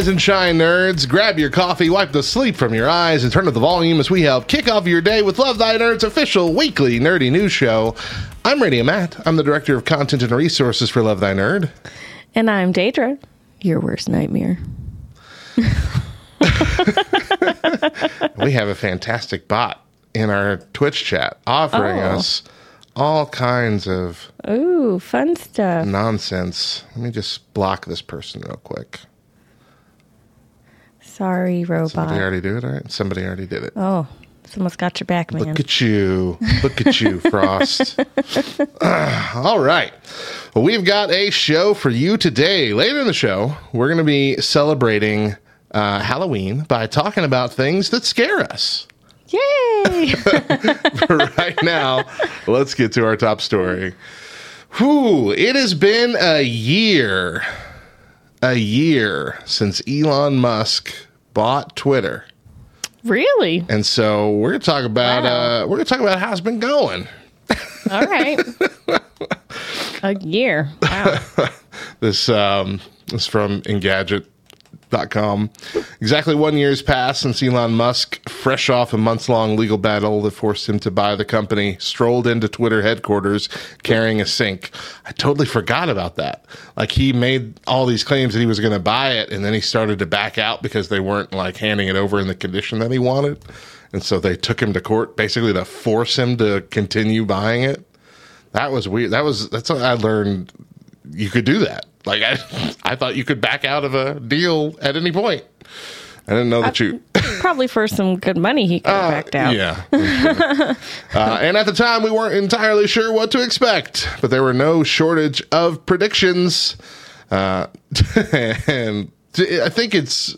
Rise and shine, nerds. Grab your coffee, wipe the sleep from your eyes, and turn up the volume as we help kick off your day with Love Thy Nerd's official weekly nerdy news show. I'm Radio Matt. I'm the Director of Content and Resources for Love Thy Nerd. And I'm Deidra, your worst nightmare. We have a fantastic bot in our Twitch chat offering Oh. us all kinds of Ooh, fun stuff. nonsense. Let me just block this person real quick. Sorry, robot. Somebody already do it? All right. Somebody already did it. Oh, someone's got your back, man. Look at you. Look at you, Frost. Ah, all right. Well, we've got a show for you today. Later in the show, we're going to be celebrating uh, Halloween by talking about things that scare us. Yay! right now, let's get to our top story. Whew, it has been a year, a year since Elon Musk bought Twitter. really? And so we're going to talk about Wow. uh, we're to talk about how it's been going. All right. A year. Wow. This um, is from Engadget.com. Exactly one year has passed since Elon Musk, fresh off a months long legal battle that forced him to buy the company, strolled into Twitter headquarters carrying a sink. I totally forgot about that. Like he made all these claims that he was going to buy it, and then he started to back out because they weren't like handing it over in the condition that he wanted. And so they took him to court basically to force him to continue buying it. That was weird. That was that's what I learned. You could do that. Like I, I thought you could back out of a deal at any point. I didn't know that you. Probably for some good money he could have backed out. Yeah. uh, and at the time, we weren't entirely sure what to expect, but there were no shortage of predictions. Uh, and I think it's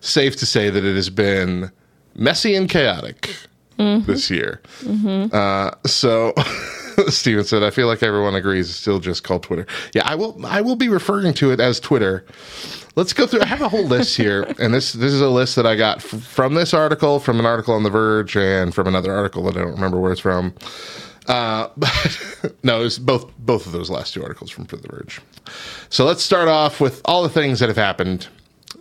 safe to say that it has been messy and chaotic this year. Uh, so. Steven said, "I feel like everyone agrees it's still just called Twitter." Yeah, I will. I will be referring to it as Twitter. Let's go through. I have a whole list here, and this this is a list that I got f- from this article, from an article on The Verge, and from another article that I don't remember where it's from. Uh, but no, it's both both of those last two articles from The Verge. So let's start off with all the things that have happened.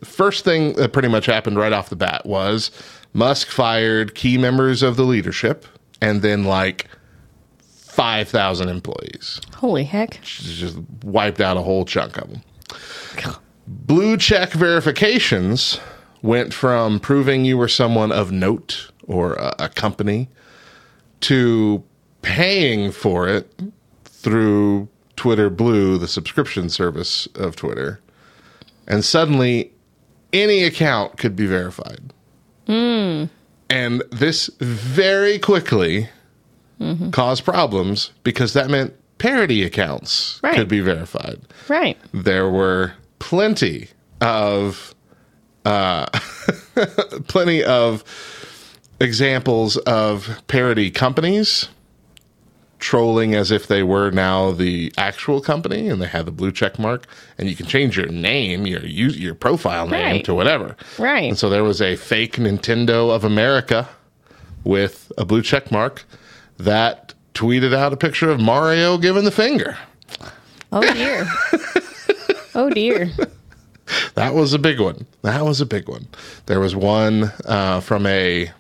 First thing that pretty much happened right off the bat was Musk fired key members of the leadership, and then like five thousand employees Holy heck. She just wiped out a whole chunk of them. Blue check verifications went from proving you were someone of note or a, a company to paying for it through Twitter Blue, the subscription service of Twitter. And suddenly, any account could be verified. Hmm. And this very quickly caused problems because that meant parody accounts Right. could be verified Right. there were plenty of uh, plenty of examples of parody companies trolling as if they were now the actual company and they had the blue check mark and you can change your name your use your profile name Right. to whatever Right. and so there was a fake nintendo of america with a blue check mark that tweeted out a picture of mario giving the finger Oh dear. oh dear. That was a big one. That was a big one. There was one uh, from a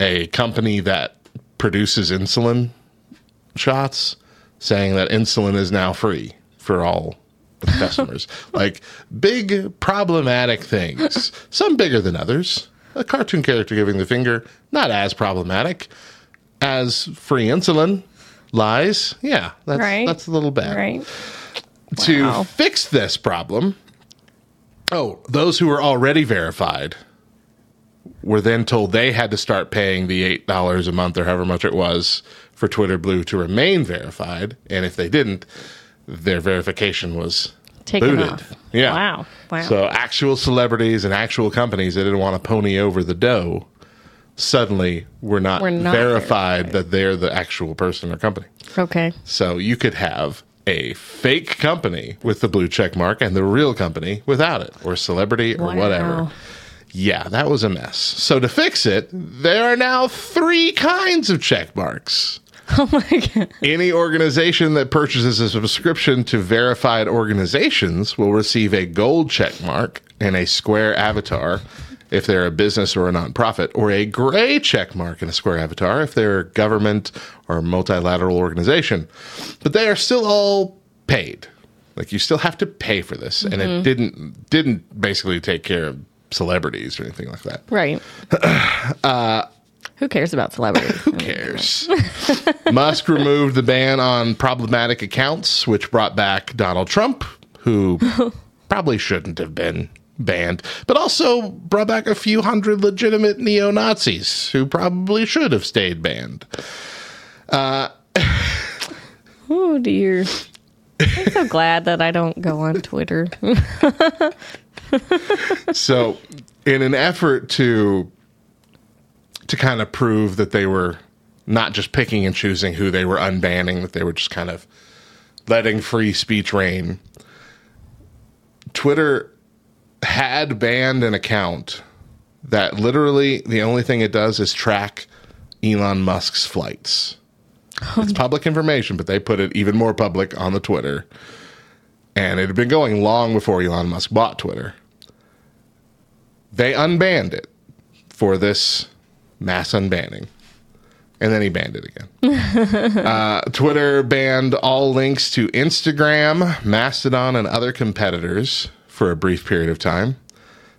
a company that produces insulin shots, saying that insulin is now free for all customers. like big problematic things. Some bigger than others. A cartoon character giving the finger, not as problematic as free insulin lies. Yeah, that's Right. that's a little bad Right. to fix this problem. Oh, those who were already verified were then told they had to start paying the eight dollars a month or however much it was for Twitter Blue to remain verified, and if they didn't, their verification was Taken booted. off. Yeah. Wow. Wow. So actual celebrities and actual companies that didn't want to pony over the dough suddenly were not, Were not verified that they're the actual person or company. okay. So you could have a fake company with the blue check mark and the real company without it, or celebrity or Wow. whatever. Yeah, that was a mess. So to fix it, there are now three kinds of check marks Oh my god. Any organization that purchases a subscription to verified organizations will receive a gold check mark and a square avatar if they're a business or a nonprofit, or a gray check mark and a square avatar if they're a government or multilateral organization. But they are still all paid. Like you still have to pay for this, and it didn't didn't basically take care of celebrities or anything like that. Right. uh, Who cares about celebrities? Who cares? Musk removed the ban on problematic accounts, which brought back Donald Trump, who probably shouldn't have been banned, but also brought back a few hundred legitimate neo Nazis who probably should have stayed banned. Oh dear. I'm so glad that I don't go on Twitter. So, in an effort to to kind of prove that they were not just picking and choosing who they were unbanning, that they were just kind of letting free speech reign, Twitter had banned an account that literally the only thing it does is track Elon Musk's flights. It's public information, but they put it even more public on the Twitter. And it had been going long before Elon Musk bought Twitter. They unbanned it for this mass unbanning. And then he banned it again. uh, Twitter banned all links to Instagram, Mastodon, and other competitors for a brief period of time.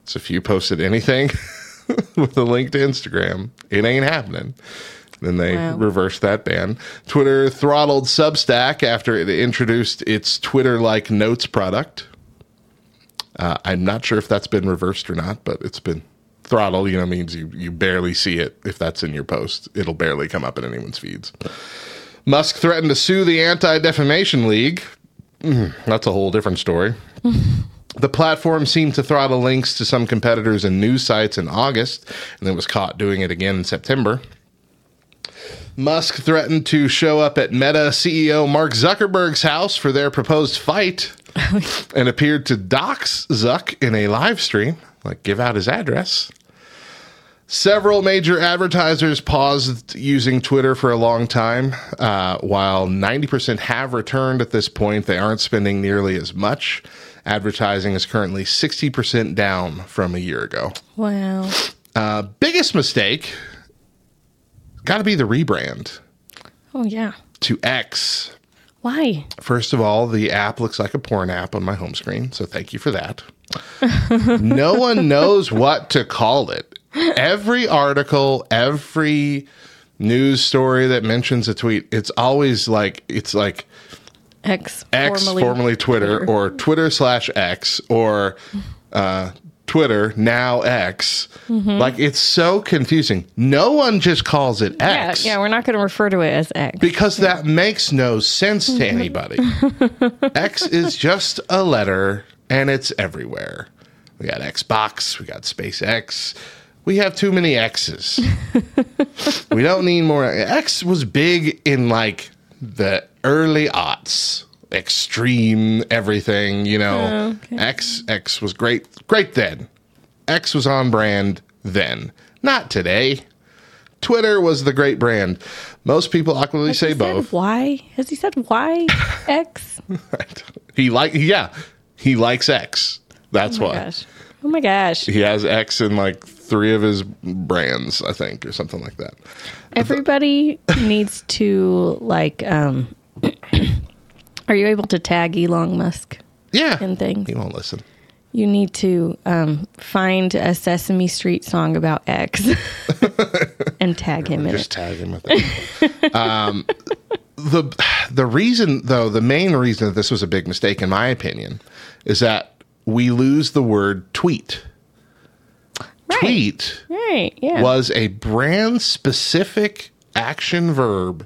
So if you posted anything with a link to Instagram, it ain't happening. Then they Wow. reversed that ban. Twitter throttled Substack after it introduced its Twitter like notes product. Uh, I'm not sure if that's been reversed or not, but it's been throttled. You know, means you, you barely see it if that's in your post. It'll barely come up in anyone's feeds. Musk threatened to sue the Anti Defamation League. Mm, that's a whole different story. The platform seemed to throttle links to some competitors and news sites in August, and then was caught doing it again in September. Musk threatened to show up at Meta CEO Mark Zuckerberg's house for their proposed fight and appeared to dox Zuck in a live stream, like give out his address. Several major advertisers paused using Twitter for a long time. Uh, while 90% have returned at this point, they aren't spending nearly as much. Advertising is currently 60% down from a year ago. wow. Uh, biggest mistake got to be the rebrand Oh yeah. to X. Why? First of all, the app looks like a porn app on my home screen, so thank you for that. no one knows what to call it. Every article, every news story that mentions a tweet, it's always like it's like X. X, formerly- formerly Twitter, or Twitter slash X, or uh, Twitter now X. Like it's so confusing. No one just calls it X yeah, we're not going to refer to it as X. because that makes no sense to anybody. X is just a letter and it's everywhere. We got Xbox, we got SpaceX. We have too many X's. we don't need more. X was big in like the early aughts, extreme everything, you know. Oh, okay. X X was great great then. X was on brand then. Not today. Twitter was the great brand. Most people awkwardly Has say both. Why? Has he said why? X? He like yeah, he likes X. That's Oh why. gosh. Oh my gosh. He has X in like three of his brands, I think, or something like that. Everybody needs to like um Are you able to tag Elon Musk Yeah. in things? He won't listen. You need to um find a Sesame Street song about X and tag him in Just it. tag him with it. um, the the reason though, the main reason that this was a big mistake, in my opinion, is that we lose the word tweet. Right. Tweet Right. Yeah. was a brand specific action verb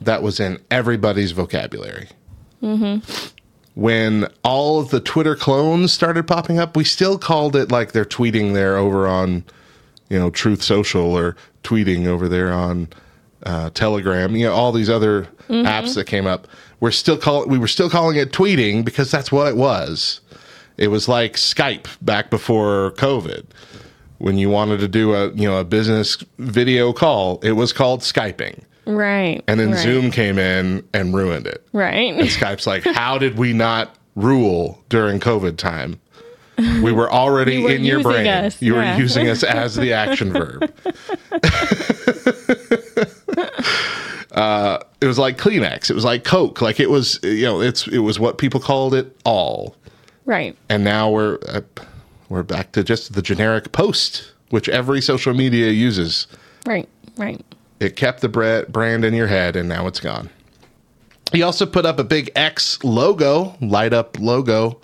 that was in everybody's vocabulary. When all of the Twitter clones started popping up, we still called it like they're tweeting there over on, you know, Truth Social or tweeting over there on uh, Telegram. You know, all these other apps that came up. We're still call we were still calling it tweeting because that's what it was. It was like Skype back before COVID when you wanted to do a you know a business video call, it was called Skyping. Right. And then right, Zoom came in and ruined it. Right. And Skype's like, how did we not rule during COVID time? We were already You were in your brain. us, You yeah. were using us as the action verb. uh, it was like Kleenex. It was like Coke. Like it was, you know, it's it was what people called it all. right. And now we're uh, we're back to just the generic post, which every social media uses. Right. Right. It kept the brand in your head, and now it's gone. He also put up a big X logo, light up logo,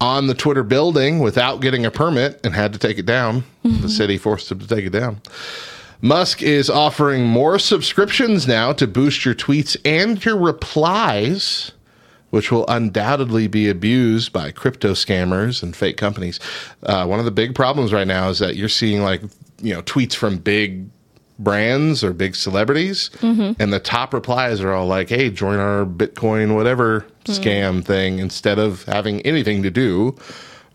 on the Twitter building without getting a permit and had to take it down. The mm-hmm. city forced him to take it down. Musk is offering more subscriptions now to boost your tweets and your replies, which will undoubtedly be abused by crypto scammers and fake companies. Uh, one of the big problems right now is that you're seeing like you know tweets from big brands or big celebrities, and the top replies are all like, "Hey, join our Bitcoin whatever scam thing," instead of having anything to do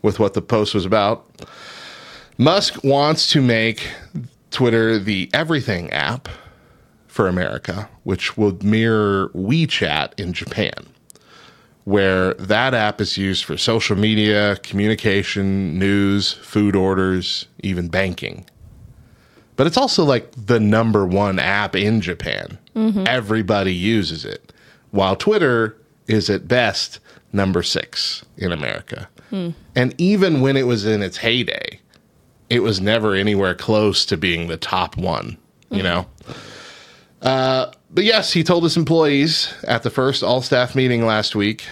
with what the post was about. Musk wants to make Twitter the everything app for America, which will mirror WeChat in Japan, where that app is used for social media, communication, news, food orders, even banking. But it's also like the number one app in Japan. Mm-hmm. Everybody uses it, while Twitter is at best number six in America. Hmm. And even when it was in its heyday, it was never anywhere close to being the top one, you hmm. know? Uh, but yes, he told his employees at the first all staff meeting last week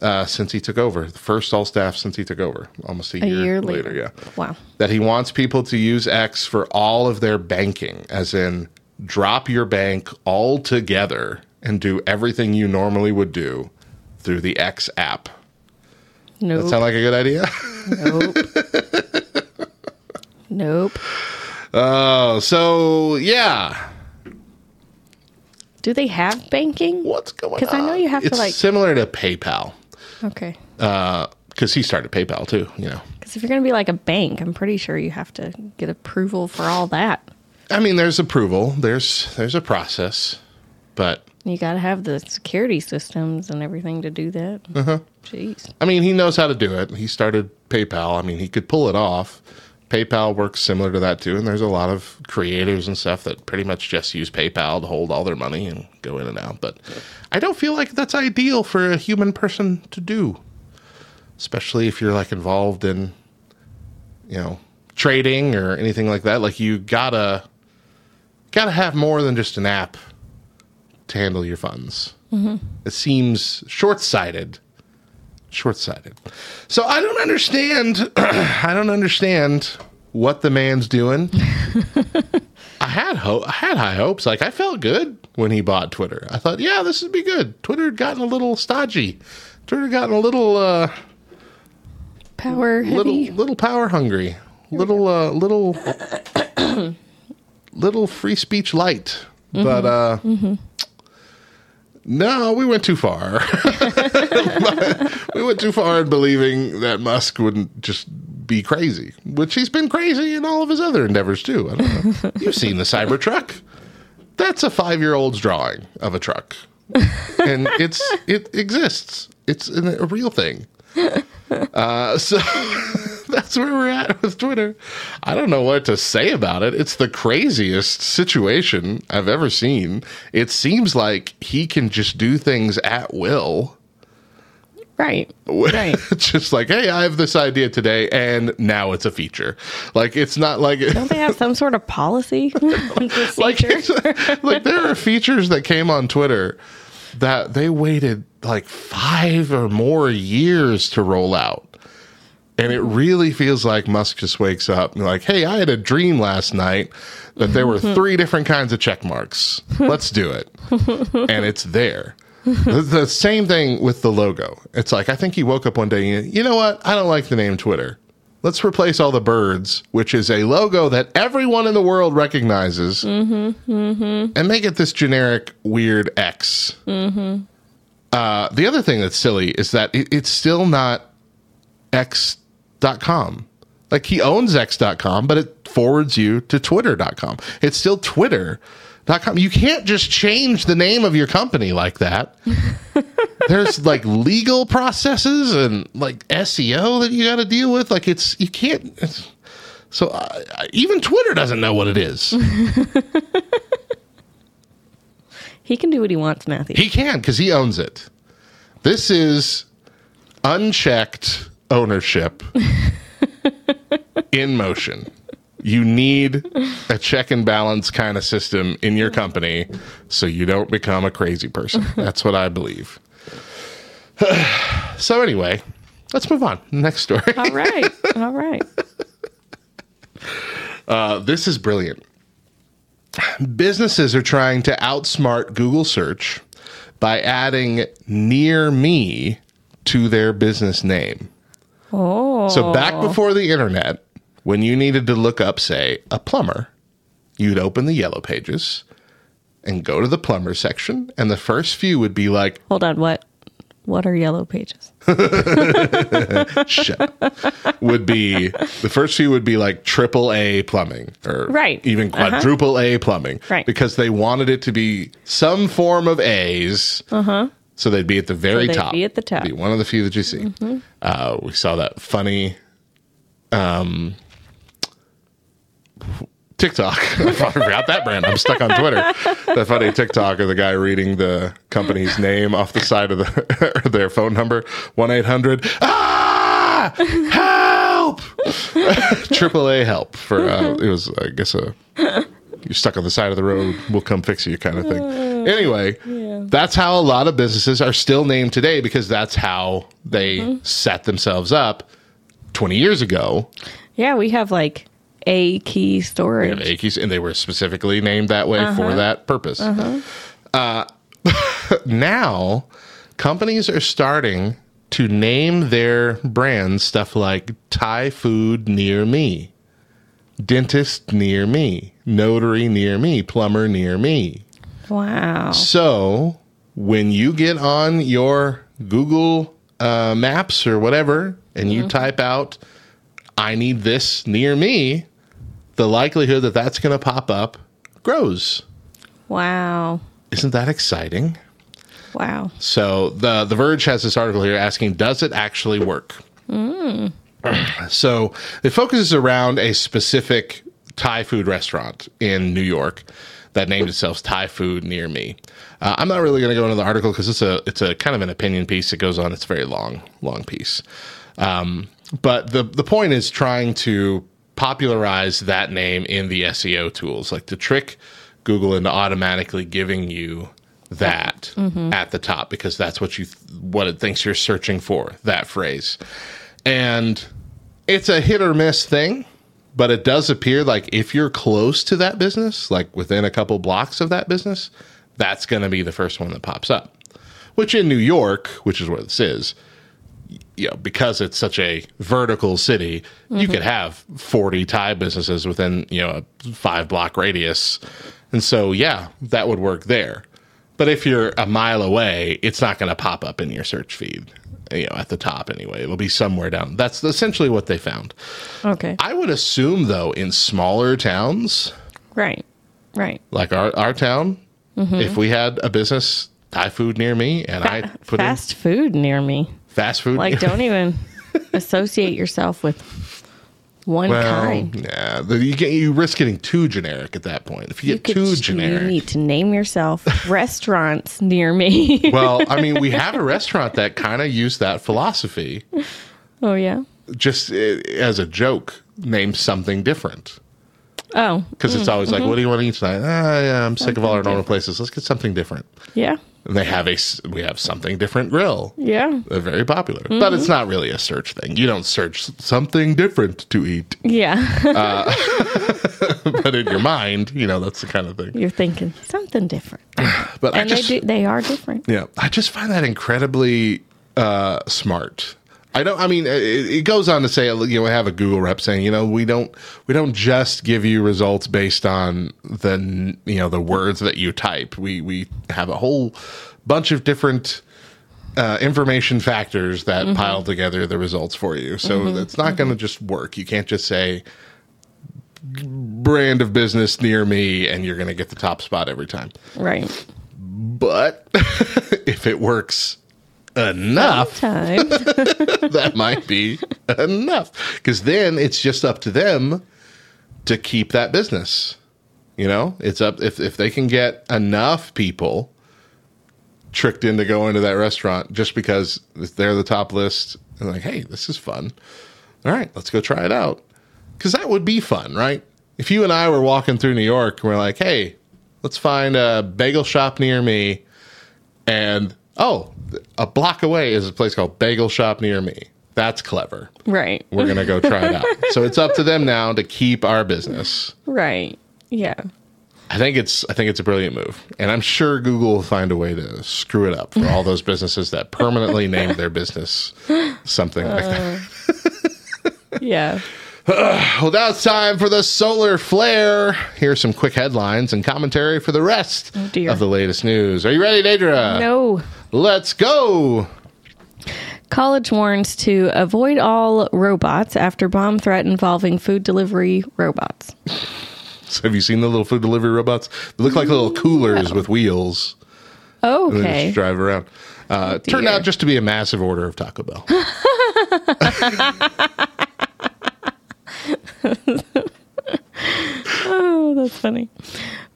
uh, since he took over, the first all staff since he took over, almost a, A year, year later. later. Yeah. Wow. That he wants people to use X for all of their banking, as in drop your bank altogether and do everything you normally would do through the X app. Nope. That sound like a good idea? nope. nope. Oh, so yeah. Do they have banking? What's going on? Because I know you have to, like- similar to PayPal. Okay. because he started PayPal too. You know, Because if you're going to be like a bank, I'm pretty sure you have to get approval for all that. I mean, there's approval, there's there's a process, but You got to have the security systems and everything to do that. Uh-huh. Jeez. I mean, he knows how to do it. He started PayPal. I mean, he could pull it off. PayPal works similar to that too, and there's a lot of creators and stuff that pretty much just use PayPal to hold all their money and go in and out. But I don't feel like that's ideal for a human person to do, especially if you're like involved in, you know, trading or anything like that. Like you gotta gotta have more than just an app to handle your funds. Mm-hmm. It seems short sighted short sighted. So I don't understand. I don't understand what the man's doing. I had hope. I had high hopes. Like I felt good when he bought Twitter. I thought, yeah, this would be good. Twitter had gotten a little stodgy. Twitter had gotten a little, uh, Power little, heavy. little power hungry. Little, uh, little, little free speech light. But uh, no, we went too far. we went too far in believing that Musk wouldn't just be crazy, which he's been crazy in all of his other endeavors too. I don't know. You've seen the Cybertruck. That's a five-year-old's drawing of a truck, and it's it exists. It's a real thing. Uh, so that's where we're at with Twitter. I don't know what to say about it. It's the craziest situation I've ever seen. It seems like he can just do things at will. Right. Right. just like, hey, I have this idea today, and now it's a feature. Like, it's not like Don't they have some sort of policy? like, like there are features that came on Twitter that they waited like five or more years to roll out. And it really feels like Musk just wakes up and like, hey, I had a dream last night that there were mm-hmm. three different kinds of check marks. Let's do it. and it's there. the, the same thing with the logo. It's like, I think he woke up one day and, you know what? I don't like the name Twitter. Let's replace all the birds, which is a logo that everyone in the world recognizes, mm-hmm, mm-hmm. and make it this generic weird X. Mm-hmm. Uh, the other thing that's silly is that it, it's still not X.com. Like he owns X.com, but it forwards you to Twitter.com. It's still Twitter.com. Com. You can't just change the name of your company like that. There's like legal processes and like SEO that you got to deal with. Like it's you can't. It's, so uh, even Twitter doesn't know what it is. He can do what he wants, Matthew. he can because he owns it. This is unchecked ownership in motion. You need a check and balance kind of system in your company so you don't become a crazy person. That's what I believe. so, anyway, let's move on. Next story. All right. All right. Uh, this is brilliant. Businesses are trying to outsmart Google search by adding near me to their business name. Oh. So back before the internet, when you needed to look up, say, a plumber, you'd open the yellow pages and go to the plumber section, and the first few would be like, Hold on. What? What are yellow pages? shit, would be the first few would be like triple A plumbing or Right. even Uh-huh. quadruple A plumbing, Right. Because they wanted it to be some form of A's, uh-huh. so they'd be at the very they'd top, be at the top. Mm-hmm. be one of the few that you see. Uh, we saw that funny. Um, TikTok. I forgot that brand. I'm stuck on Twitter. That funny TikTok of the guy reading the company's name off the side of the their phone number one eight hundred. Ah, help! Triple A help for uh, it was I guess a you're stuck on the side of the road. We'll come fix you kind of thing. Anyway, that's how a lot of businesses are still named today because that's how they set themselves up 20 years ago. Yeah, we have like a key storage. They have Akeys, and they were specifically named that way for that purpose. Uh, now, companies are starting to name their brands stuff like Thai food near me, dentist near me, notary near me, plumber near me. Wow. So when you get on your Google uh, Maps or whatever and you type out, I need this near me, the likelihood that that's going to pop up grows. Wow. Isn't that exciting? Wow. So the the Verge has this article here asking, does it actually work? So it focuses around a specific Thai food restaurant in New York that named itself Thai Food Near Me. Uh, I'm not really going to go into the article because it's a it's a kind of an opinion piece. It goes on. It's a very long long piece. Um, but the the point is trying to popularize that name in the SEO tools, like to trick Google into automatically giving you that mm-hmm. at the top because that's what you what it thinks you're searching for that phrase. And it's a hit or miss thing but it does appear like if you're close to that business like within a couple blocks of that business that's going to be the first one that pops up which in new york which is where this is you know, because it's such a vertical city, you mm-hmm. could have 40 Thai businesses within, you know, a five block radius. And so, yeah, that would work there. But if you're a mile away, it's not going to pop up in your search feed, you know, at the top anyway. It'll be somewhere down. That's essentially what they found. Okay. I would assume, though, in smaller towns Right. Right. like our, our town, mm-hmm. if we had a business, Thai food near me, and I put Fast food near me. Fast food, Like, don't even associate yourself with one Well, kind. yeah, you get you risk getting too generic at that point. If you get too You generic, you need to name yourself restaurants near me. well, I mean, we have a restaurant that kind of used that philosophy, oh yeah. just uh, as a joke, name something different. Oh Because it's always like, "What do you want to eat tonight?" Ah, yeah, I'm sick of all our normal places. Let's get something different. yeah. They have a we have something different grill. Yeah. They're very popular, but it's not really a search thing. You don't search something different to eat, Yeah. but in your mind, you know that's the kind of thing. You're thinking something different. But I And just, they do they are different. Yeah, I just find that incredibly uh, smart. I don't. I mean, it, it goes on to say, you know, we have a Google rep saying, you know, we don't we don't just give you results based on the you know the words that you type. We we have a whole bunch of different uh, information factors that mm-hmm. pile together the results for you. So mm-hmm. it's not mm-hmm. going to just work. You can't just say brand of business near me and you're going to get the top spot every time. Right. But if it works enough, Time. that might be enough. Because then it's just up to them to keep that business. You know, it's up if if they can get enough people tricked into going to that restaurant just because they're the top list and like, hey, this is fun. All right, let's go try it out. Because that would be fun, right? If you and I were walking through New York and we're like, hey, let's find a bagel shop near me, and oh, a block away is a place called Bagel Shop near me. That's clever. right. We're gonna go try it out. so it's up to them now to keep our business. Right. Yeah. I think it's I think it's a brilliant move, and I'm sure Google will find a way to screw it up for all those businesses that permanently named their business something like that. Uh, yeah. Well, now it's time for the solar flare. Here's some quick headlines and commentary for the rest Oh, of the latest news. Are you ready, Deidra? No. Let's go. College warns to avoid all robots after bomb threat involving food delivery robots. So have you seen the little food delivery robots? They look like little coolers with wheels. And they Okay. just drive around. Uh, turned out just to be a massive order of Taco Bell. Oh, that's funny.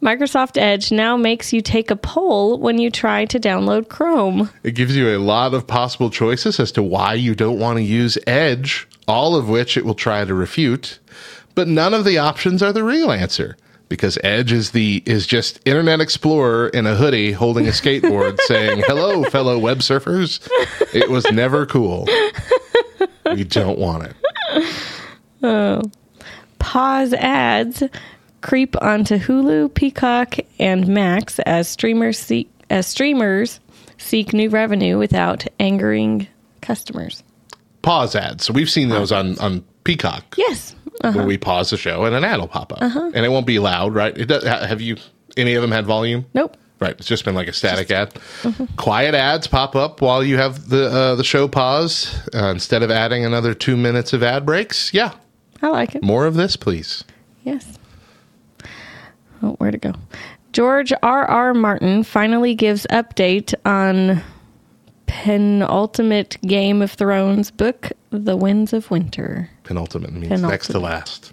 Microsoft Edge now makes you take a poll when you try to download Chrome. It gives you a lot of possible choices as to why you don't want to use Edge, all of which it will try to refute, but none of the options are the real answer. Because Edge is the is just Internet Explorer in a hoodie holding a skateboard saying, Hello, fellow web surfers. It was never cool. We don't want it. Oh. Pause ads creep onto Hulu, Peacock, and Max as streamers seek as streamers seek new revenue without angering customers. Pause ads. So we've seen those on, on Peacock. Yes. where we pause the show and an ad will pop up, and it won't be loud, right? It does, have you any of them had volume? Nope. Right, it's just been like a static ad. Quiet ads pop up while you have the uh, the show pause uh, instead of adding another two minutes of ad breaks. Yeah, I like it. more of this, please. Yes. Oh, where to go? George R. R. Martin finally gives update on penultimate Game of Thrones book, The Winds of Winter. Penultimate means Penultimate. next to last.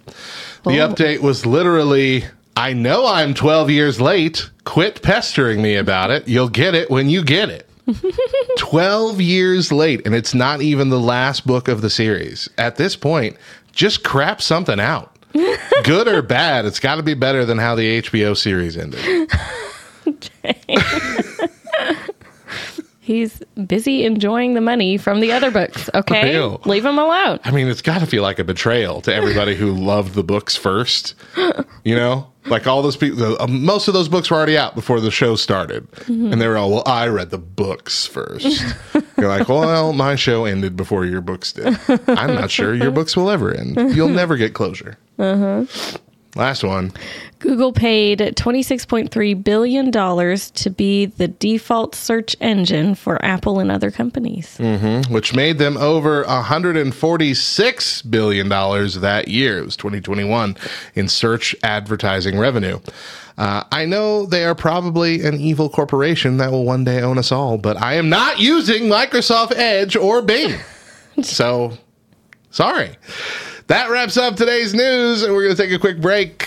The Oh. update was literally. I know I'm 12 years late. Quit pestering me about it. You'll get it when you get it. 12 years late, and it's not even the last book of the series. At this point, just crap something out. Good or bad, it's got to be better than how the HBO series ended. He's busy enjoying the money from the other books. Okay, Real. leave him alone. I mean, it's got to feel like a betrayal to everybody who loved the books first. You know, like all those people, uh, most of those books were already out before the show started. And they were all, well, I read the books first. You're like, well, my show ended before your books did. I'm not sure your books will ever end. You'll never get closure. Last one. Google paid $26.3 billion to be the default search engine for Apple and other companies. which made them over $146 billion that year. It was 2021 in search advertising revenue. Uh, I know they are probably an evil corporation that will one day own us all, but I am not using Microsoft Edge or Bing. so, sorry. That wraps up today's news, and we're going to take a quick break.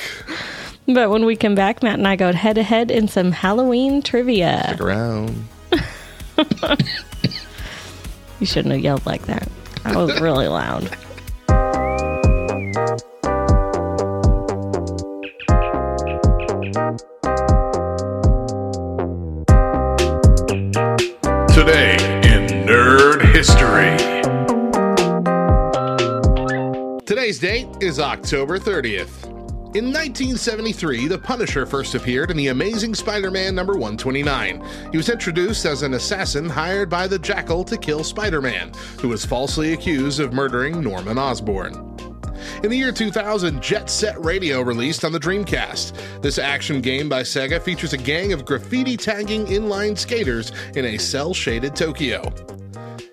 But when we come back, Matt and I go head to head in some Halloween trivia. Stick around. You shouldn't have yelled like that. That was really loud. Today's date is October 30th. In 1973, The Punisher first appeared in The Amazing Spider Man number 129. He was introduced as an assassin hired by the Jackal to kill Spider Man, who was falsely accused of murdering Norman Osborn. In the year 2000, Jet Set Radio released on the Dreamcast. This action game by Sega features a gang of graffiti tagging inline skaters in a cell shaded Tokyo.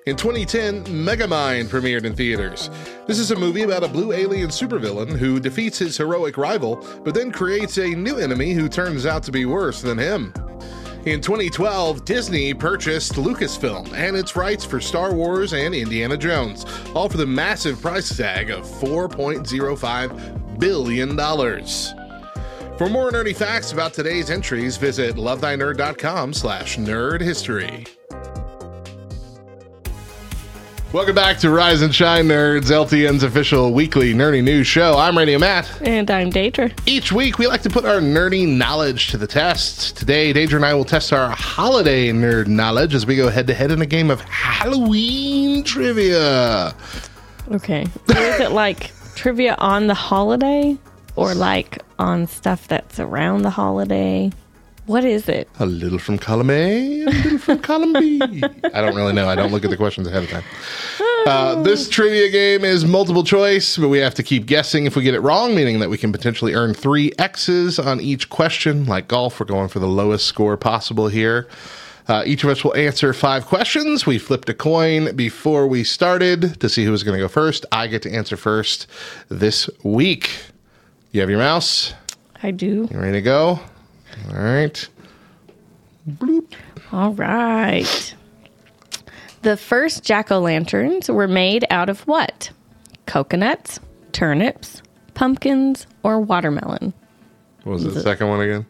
In 2010, Megamind premiered in theaters. This is a movie about a blue alien supervillain who defeats his heroic rival, but then creates a new enemy who turns out to be worse than him. In 2012, Disney purchased Lucasfilm and its rights for Star Wars and Indiana Jones, all for the massive price tag of $4.05 billion. For more nerdy facts about today's entries, visit lovethynerd.com slash nerd history. Welcome back to Rise and Shine Nerds, LTN's official weekly nerdy news show. I'm Radio Matt. And I'm Deidra. Each week, we like to put our nerdy knowledge to the test. Today, Deidra and I will test our holiday nerd knowledge as we go head to head in a game of Halloween trivia. Okay. So is it like trivia on the holiday or like on stuff that's around the holiday? What is it? A little from column A, a little from column B. I don't really know. I don't look at the questions ahead of time. Uh, this trivia game is multiple choice, but we have to keep guessing if we get it wrong, meaning that we can potentially earn three X's on each question. Like golf, we're going for the lowest score possible here. Uh, each of us will answer five questions. We flipped a coin before we started to see who was going to go first. I get to answer first this week. You have your mouse? I do. You ready to go? All right. Bloop. All right. The first jack o' lanterns were made out of what? Coconuts, turnips, pumpkins, or watermelon? What was the second one again?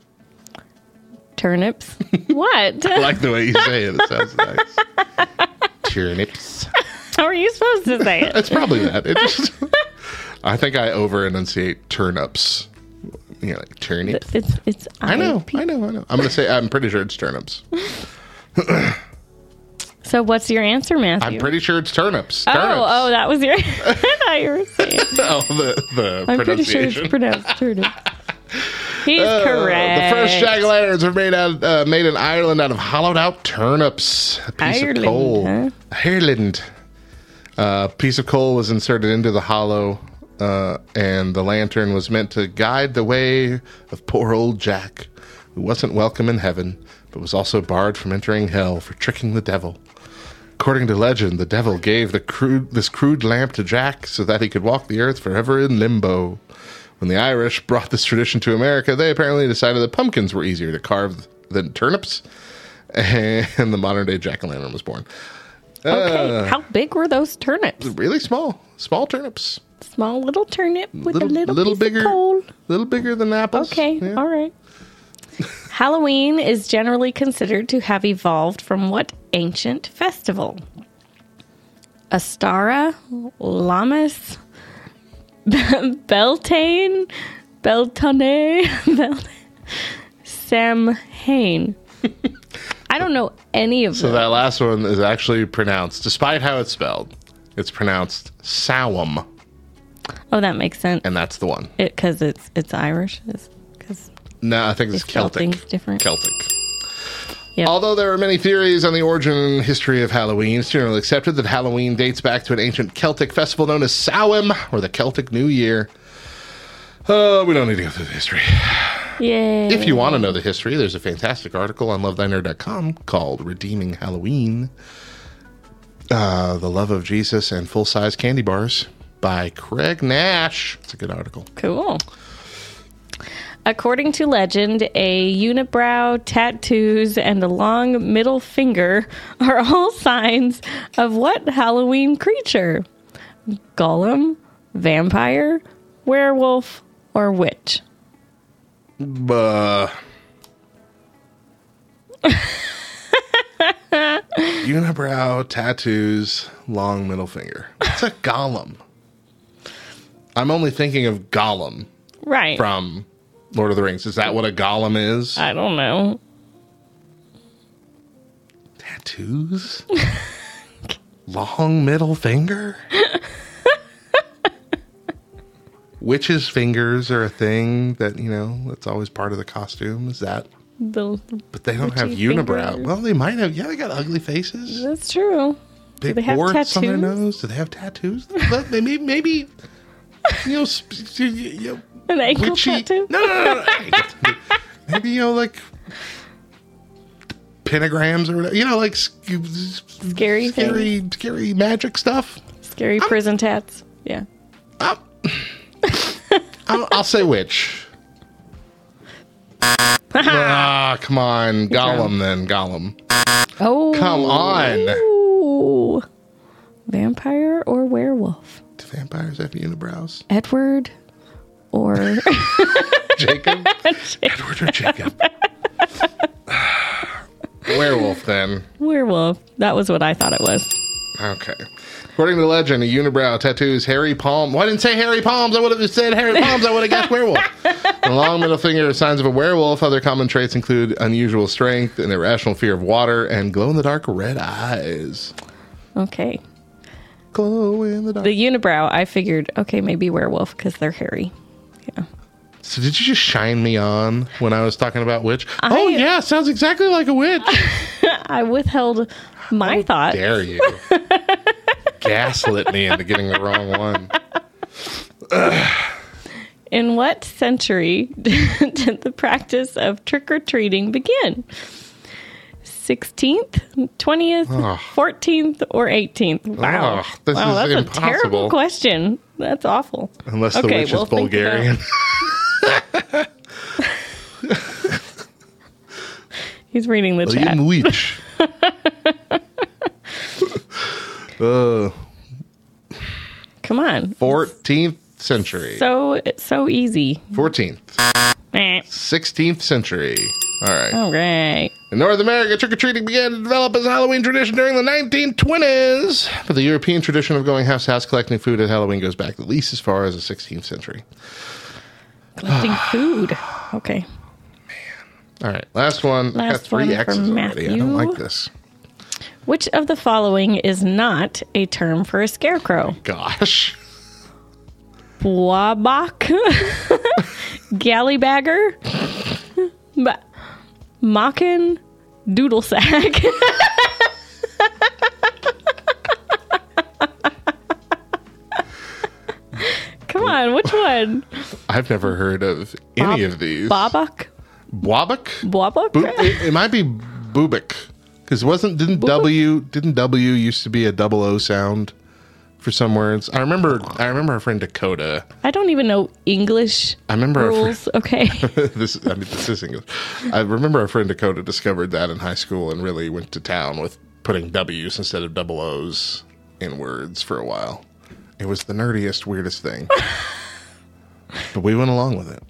Turnips. what? I like the way you say it. It sounds nice. Turnips. How are you supposed to say it? It's probably that. It just, I think I over enunciate turnips. You know, like turnips. It's it's I know, I know, I know. I'm gonna say I'm pretty sure it's turnips. So what's your answer, Matthew? I'm pretty sure it's turnips. Oh, turnips. oh, that was your. I thought you were saying. oh, the the I'm pretty sure it's pronounced turnip. He's Uh, correct. The first jack o' lanterns were made out uh, made in Ireland out of hollowed out turnips. A piece Ireland, of coal. huh? Ireland. A piece of coal was inserted into the hollow, uh, and the lantern was meant to guide the way of poor old Jack, who wasn't welcome in heaven, but was also barred from entering hell for tricking the devil. According to legend, the devil gave the crude, this crude lamp to Jack so that he could walk the earth forever in limbo. When the Irish brought this tradition to America, they apparently decided that pumpkins were easier to carve than turnips, and the modern day jack o' lantern was born. Okay, Uh, how big were those turnips? really small, small turnips, Small little turnip with little, a little, little bigger, of coal. little bigger than apples. Okay, Yeah. all right. Halloween is generally considered to have evolved from what ancient festival? Ostara, Lammas, Beltane, Beltane, Bel- Samhain. I don't know any of So them. that last one is actually pronounced, despite how it's spelled, it's pronounced Sawam, oh, that makes sense. and that's the one. Because it's it's Irish. Because No, I think it's Celtic. different. Celtic. Yep. Although there are many theories on the origin and history of Halloween, it's generally accepted that Halloween dates back to an ancient Celtic festival known as Samhain, or the Celtic New Year. Oh, we don't need to go through the history. Yay. If you want to know the history, there's a fantastic article on lovethynerd.com called Redeeming Halloween uh, The Love of Jesus and Full Size Candy Bars by Craig Nash. It's a good article. Cool. According to legend, a unibrow, tattoos, and a long middle finger are all signs of what Halloween creature? Golem, vampire, werewolf, or witch? Uh, unibrow, tattoos, long middle finger. It's a golem. I'm only thinking of Gollum Right. from Lord of the Rings. Is that what a Gollum is? I don't know. Tattoos? long middle finger? Witches' fingers are a thing that, you know, that's always part of the costume. Is that? The, But they don't have unibrow. fingers. Well, they might have. Yeah, they got ugly faces. that's true. Big they have warts on their tattoos? nose. Do they have tattoos? But maybe, maybe, you know, sp- you you An ankle witchy. tattoo? No, no, no, no. maybe you know, like pentagrams or whatever. You know, like sc- Scary, scary, scary magic stuff. Scary prison tats. Yeah. I'll, I'll say witch. ah, come on, Gollum. Then Gollum. Oh. Come on. Ooh. Vampire or werewolf? Do vampires have unibrows? Edward or Jacob? Edward or Jacob? Werewolf, then. werewolf? That was what I thought it was. Okay. According to the legend, a unibrow tattoos hairy palm. Well, I didn't say hairy palms. I would have said hairy palms. I would have guessed werewolf. The long middle finger are signs of a werewolf. Other common traits include unusual strength, an irrational fear of water, and glow in the dark red eyes. Okay. Glow in the dark. The unibrow, I figured, okay, maybe werewolf because they're hairy. Yeah. So did you just shine me on when I was talking about witch? oh yeah, sounds exactly like a witch. I withheld my thought. Dare you? Gaslit me into getting the wrong one. In what century did the practice of trick or treating begin? 16th, 20th, Ugh. 14th, or 18th? Wow. Ugh, this wow, is that's impossible. a terrible question. That's awful. Unless the Okay, witch we'll is Bulgarian. He's reading the chat. Witch. uh, Come on. 14th century. So so easy. 14th. Eh. 16th century. All right. All right. In North America, trick or treating began to develop as a Halloween tradition during the 1920s. But the European tradition of going house to house collecting food at Halloween goes back at least as far as the 16th century. Collecting food. Okay. Man. All right, last one. I got Last three one X's already. I don't like this. Which of the following is not a term for a scarecrow? Gosh. Bwabak, gallybagger, ma- mockin, doodle sack. Come on, which one? I've never heard of any of these. Bobak? Wabak? Bwabak? Bu- it, it might be Bubik. Because wasn't didn't W didn't W used to be a double O sound for some words? I remember I remember our friend Dakota. I don't even know English I remember friend, rules. Okay. this I mean this is English. I remember our friend Dakota discovered that in high school and really went to town with putting W's instead of double O's in words for a while. It was the nerdiest, weirdest thing. but we went along with it.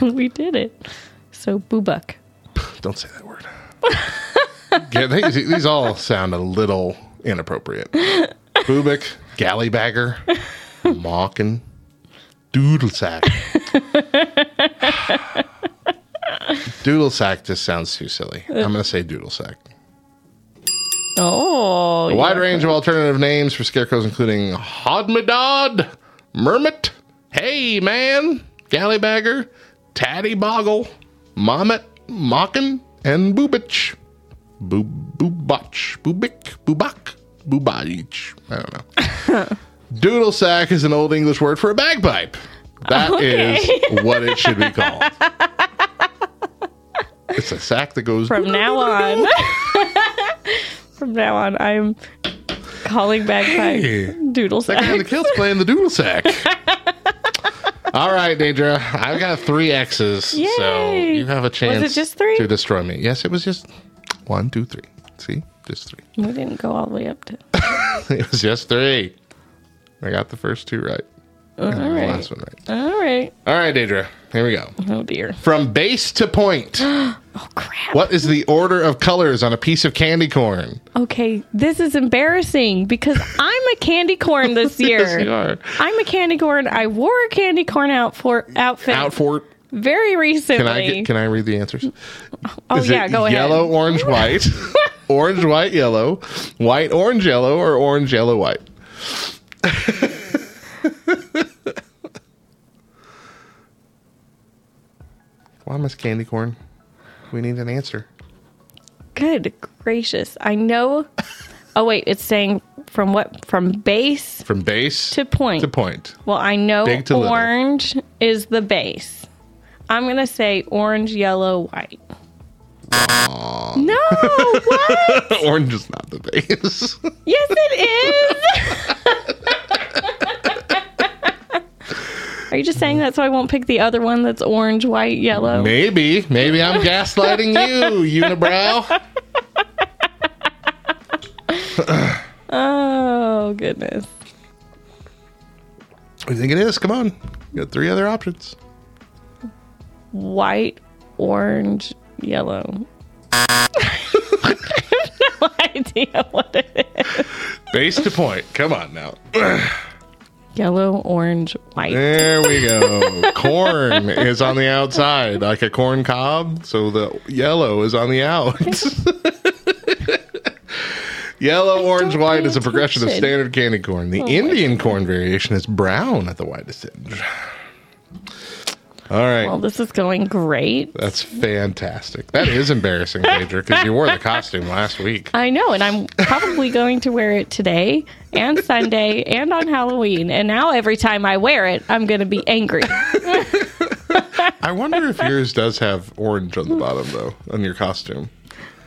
we did it. So, Bubak. Don't say that word. yeah, these, these all sound a little inappropriate. Bubik, gallybagger, mocking, doodle sack. doodle sack just sounds too silly. I'm going to say doodle sack. Oh. A wide range of alternative names for scarecrows, including Hodmedod, Mermit, Hey Man, Gallybagger, Tatty Boggle, Mommet, Mockin, and Boobich. Boob, boobach, boobik, boobak, boobach. I don't know. Doodle sack is an old English word for a bagpipe. That is Okay. what it should be called. It's a sack that goes From now on. From now on, I'm calling bagpipe Hey. doodle That guy in the sack. kilt's playing the doodle sack. All right, Deidra. I've got three X's, so you have a chance. it just three? to destroy me? Yes, it was just one, two, three. See, just three. We didn't go all the way up to. It was just three. I got the first two right. and All the right. last one right. All right. All right, Deidra. Here we go. Oh dear. From base to point, Oh crap. what is the order of colors on a piece of candy corn? Okay, this is embarrassing because I'm a candy corn this year. Yes, you are. I'm a candy corn. I wore a candy corn out for outfit. Very recently. Can I get? Can I read the answers? oh Is yeah, go ahead. Yellow, orange, white, orange, white, yellow, white, orange, yellow, or orange, yellow, white. Why Miss Candy Corn? We need an answer. Good gracious. I know. Oh wait, it's saying from what from base From base to point. to point. Well, I know to little. orange is the base. I'm going to say orange, yellow, white. No, what? Orange is not the base. Yes, it is. Are you just saying that so I won't pick the other one that's orange, white, yellow? maybe. Maybe I'm gaslighting you, unibrow. Oh, goodness. What do you think it is? Come on. You got three other options. White, orange, yellow. I have no idea what it is. Base to point. Come on now. Yellow, orange, white. There we go. corn is on the outside, like a corn cob. So the yellow is on the out. yellow, orange, white is a progression of standard candy corn. The oh my Indian corn variation is brown at the widest edge. All right. Well, this is going great. That's fantastic. That is embarrassing, Major, because you wore the costume last week. I know, and I'm probably going to wear it today and Sunday and on Halloween. And now every time I wear it, I'm going to be angry. I wonder if yours does have orange on the bottom, though, on your costume.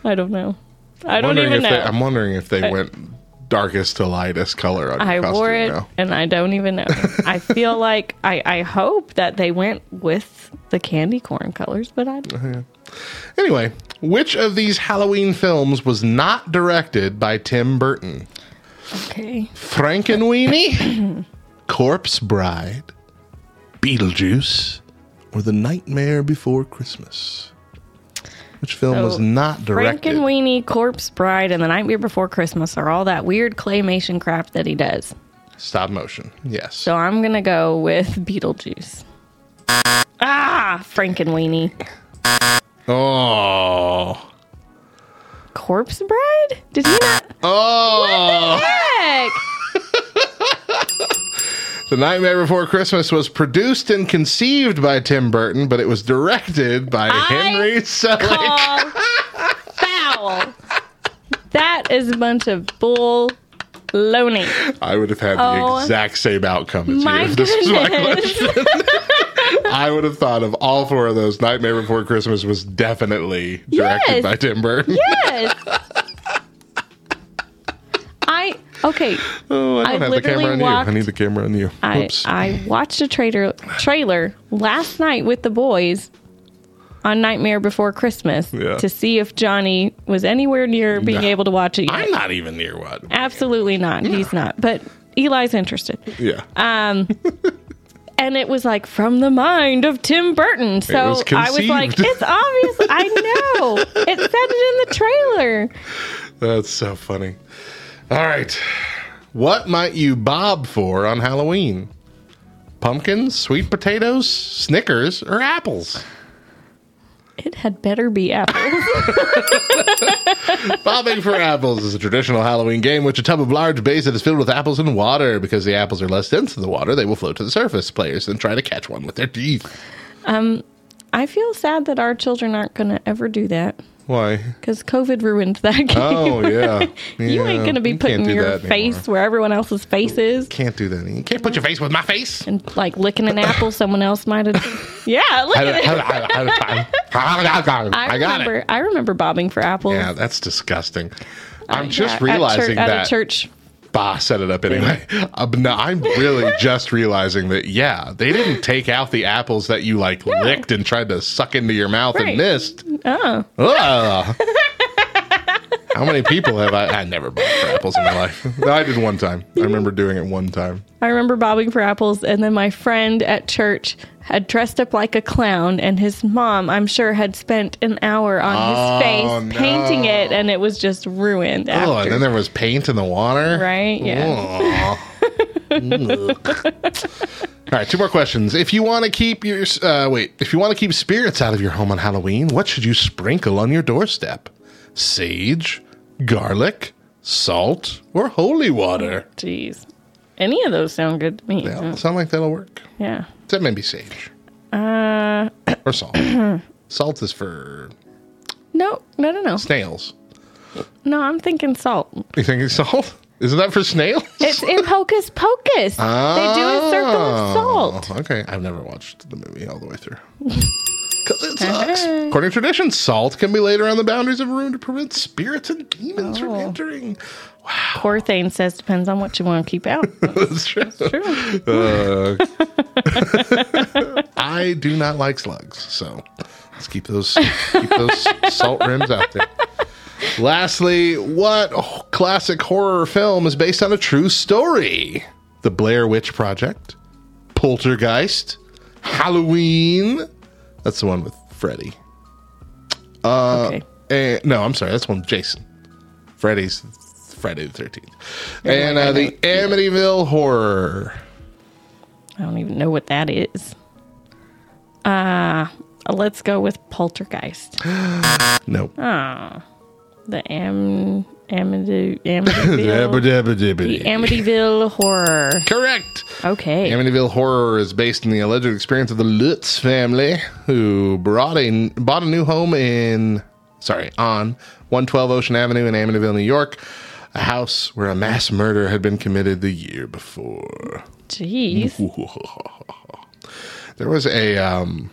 I don't know. I don't even know. They, I'm wondering if they went darkest to lightest color on I costume wore it now. and I don't even know. I feel like I, I hope that they went with the candy corn colors, but I Anyway, which of these Halloween films was not directed by Tim Burton? okay. Frankenweenie, Corpse Bride, Beetlejuice, or The Nightmare Before Christmas? Which film So, was not directed? Frankenweenie, Corpse Bride, and The Nightmare Before Christmas are all that weird claymation crap that he does. Stop motion. Yes. So I'm gonna go with Beetlejuice. Ah, Frankenweenie. oh. Corpse Bride? Did he not? Oh. Heck! The Nightmare Before Christmas was produced and conceived by Tim Burton, but it was directed by Henry Selick. Foul. That is a bunch of bull loney. I would have had Oh. the exact same outcome as My you if this was my goodness. question. I would have thought of all four of those. Nightmare Before Christmas was definitely directed Yes. by Tim Burton. Yes. Okay. Oh, I don't I have the camera on you. walked- I need the camera on you. I. I watched a trailer trailer last night with the boys on Nightmare Before Christmas Yeah. to see if Johnny was anywhere near being No. able to watch it. Yet. I'm not even near what. Absolutely not. He's not. But Eli's interested. Yeah. Um, and it was like from the mind of Tim Burton. So was I was like, it's obvious. I know. It said it in the trailer. That's so funny. All right. What might you bob for on Halloween? Pumpkins, sweet potatoes, Snickers, or apples? It had better be apples. Bobbing for apples is a traditional Halloween game which a tub of large base that is filled with apples and water. Because the apples are less dense than the water, they will float to the surface. Players then try to catch one with their teeth. Um, I feel sad that our children aren't going to ever do that Why? because COVID ruined that game. Oh, yeah. you ain't to be you putting your face anymore. where everyone else's face is Can't do that. You can't put your face with my face. and like licking an apple someone else might have. Yeah, look at it. I remember. it. I remember bobbing for apples. Yeah, that's disgusting. Uh, I'm Yeah, just at realizing church, at that a church. Bah set it up anyway. Uh, no, I'm really just realizing that yeah, they didn't take out the apples that you like licked and tried to suck into your mouth Right. and missed. Oh. How many people have I? I never bought for apples in my life. I did one time. I remember doing it one time. I remember bobbing for apples, and then my friend at church had dressed up like a clown, and his mom, I'm sure, had spent an hour on Oh, his face painting no. it, and it was just ruined Oh, after. and then there was paint in the water. right? Yeah. Aw. All right, two more questions. If you want to keep your uh, wait, if you want to keep spirits out of your home on Halloween, what should you sprinkle on your doorstep? Sage, garlic, salt, or holy water? Jeez. Any of those sound good to me. Yeah, sound like that'll work. Yeah. Except maybe sage Uh, or salt. salt is for no, no, no, no. snails. No, I'm thinking salt. You think it's salt? Isn't that for snails? It's in Hocus Pocus. They do a circle of salt. Oh, Okay, I've never watched the movie all the way through. Because it sucks. According to tradition, salt can be laid around the boundaries of a room to prevent spirits and demons from Oh. entering. Poor Thane says depends on what you want to keep out. That's true. True. Uh, I do not like slugs, so let's keep those keep those salt rims out there. Lastly, what classic horror film is based on a true story? The Blair Witch Project, Poltergeist, Halloween. That's the one with Freddy. okay. And, no, I'm sorry, that's one with Jason. Freddy's Friday the Thirteenth, and uh, the Amityville Horror. I don't even know what that is. Uh, let's go with Poltergeist. Nope. The Am Amity Amityville. the Amityville horror. Correct. Okay. Amityville Horror is based on the alleged experience of the Lutz family, who brought a bought a new home in sorry on 112 Ocean Avenue in Amityville, New York, a house where a mass murder had been committed the year before. Jeez. There was a um.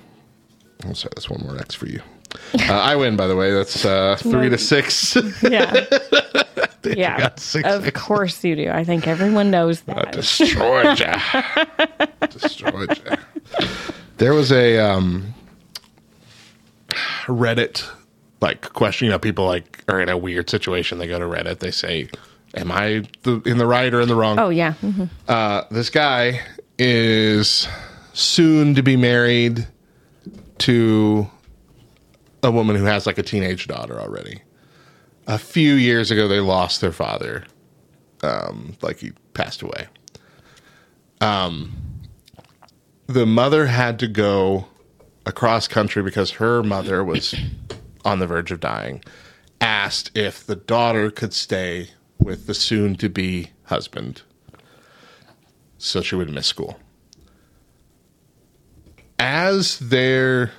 Oh, sorry, that's one more X for you. Uh, I win, by the way. That's uh, three to six. Yeah. yeah. six Of X. course you do. I think everyone knows that. destroyed ya. destroyed ya. There was a um, Reddit like question. You know, people like are in a weird situation. They go to Reddit. They say, "Am I the, in the right or in the wrong?" Oh yeah. Mhm. Uh, this guy is soon to be married to a woman who has like a teenage daughter already. A few years ago, they lost their father. Um, like he passed away. Um, the mother had to go across country because her mother was on the verge of dying. Asked if the daughter could stay with the soon to be husband so she would miss school. As they're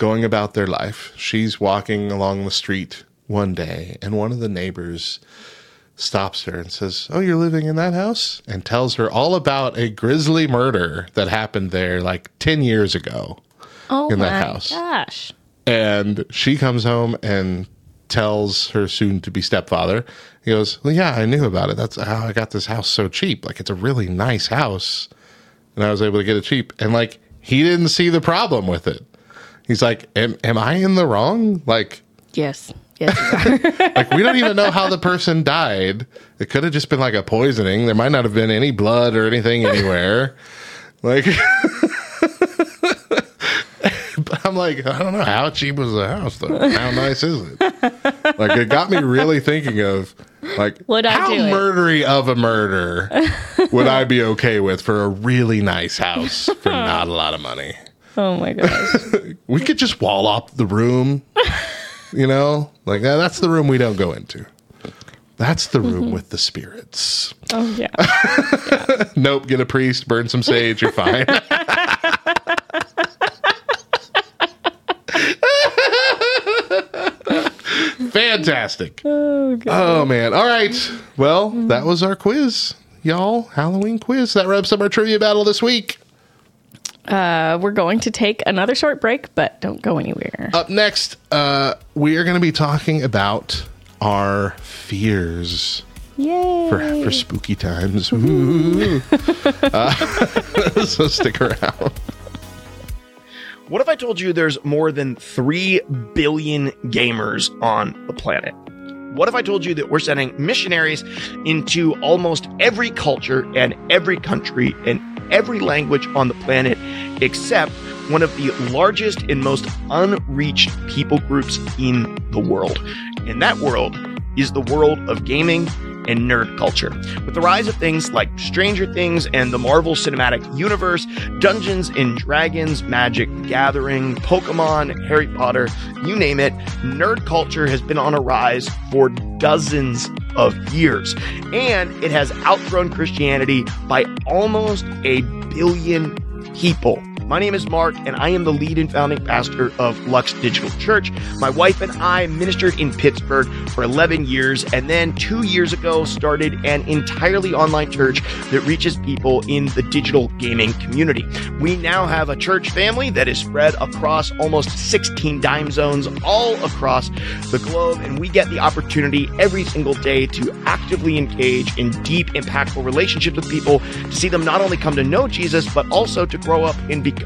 going about their life, she's walking along the street one day, and one of the neighbors stops her and says, Oh, you're living in that house? And tells her all about a grisly murder that happened there like 10 years ago. Oh In that house. gosh. And she comes home and tells her soon to be stepfather. He goes, Well, yeah, I knew about it. That's how I got this house so cheap. Like, it's a really nice house. And I was able to get it cheap. And, like, he didn't see the problem with it. He's like, Am, am I in the wrong? Like, Yes. Yes. like we don't even know how the person died. It could have just been like a poisoning. There might not have been any blood or anything anywhere. Like, but I'm like, I don't know how cheap was the house though. How nice is it? Like, it got me really thinking of like Would I how do it? murdery of a murder would I be okay with for a really nice house for not a lot of money? Oh my gosh. We could just wall up the room. You know, like that's the room we don't go into. That's the room mm-hmm. with the spirits. Oh yeah. Nope, get a priest, burn some sage, you're fine. Fantastic. Oh god. Oh man. All right. Well, that was our quiz, y'all. Halloween quiz. That wraps up our trivia battle this week. Uh, we're going to take another short break, but don't go anywhere. Up next, uh, we are going to be talking about our fears Yay. for, for spooky times. Ooh. Uh, so stick around. What if I told you there's more than 3 billion gamers on the planet? What if I told you that we're sending missionaries into almost every culture and every country and every language on the planet except one of the largest and most unreached people groups in the world? And that world is the world of gaming and nerd culture. With the rise of things like Stranger Things and the Marvel Cinematic Universe, Dungeons and Dragons, Magic Gathering, Pokemon, Harry Potter, you name it, nerd culture has been on a rise for dozens of years. And it has outgrown Christianity by almost a billion people My name is Mark, and I am the lead and founding pastor of Lux Digital Church. My wife and I ministered in Pittsburgh for 11 years, and then two years ago started an entirely online church that reaches people in the digital gaming community. We now have a church family that is spread across almost 16 dime zones all across the globe, and we get the opportunity every single day to actively engage in deep, impactful relationships with people to see them not only come to know Jesus, but also to grow up and become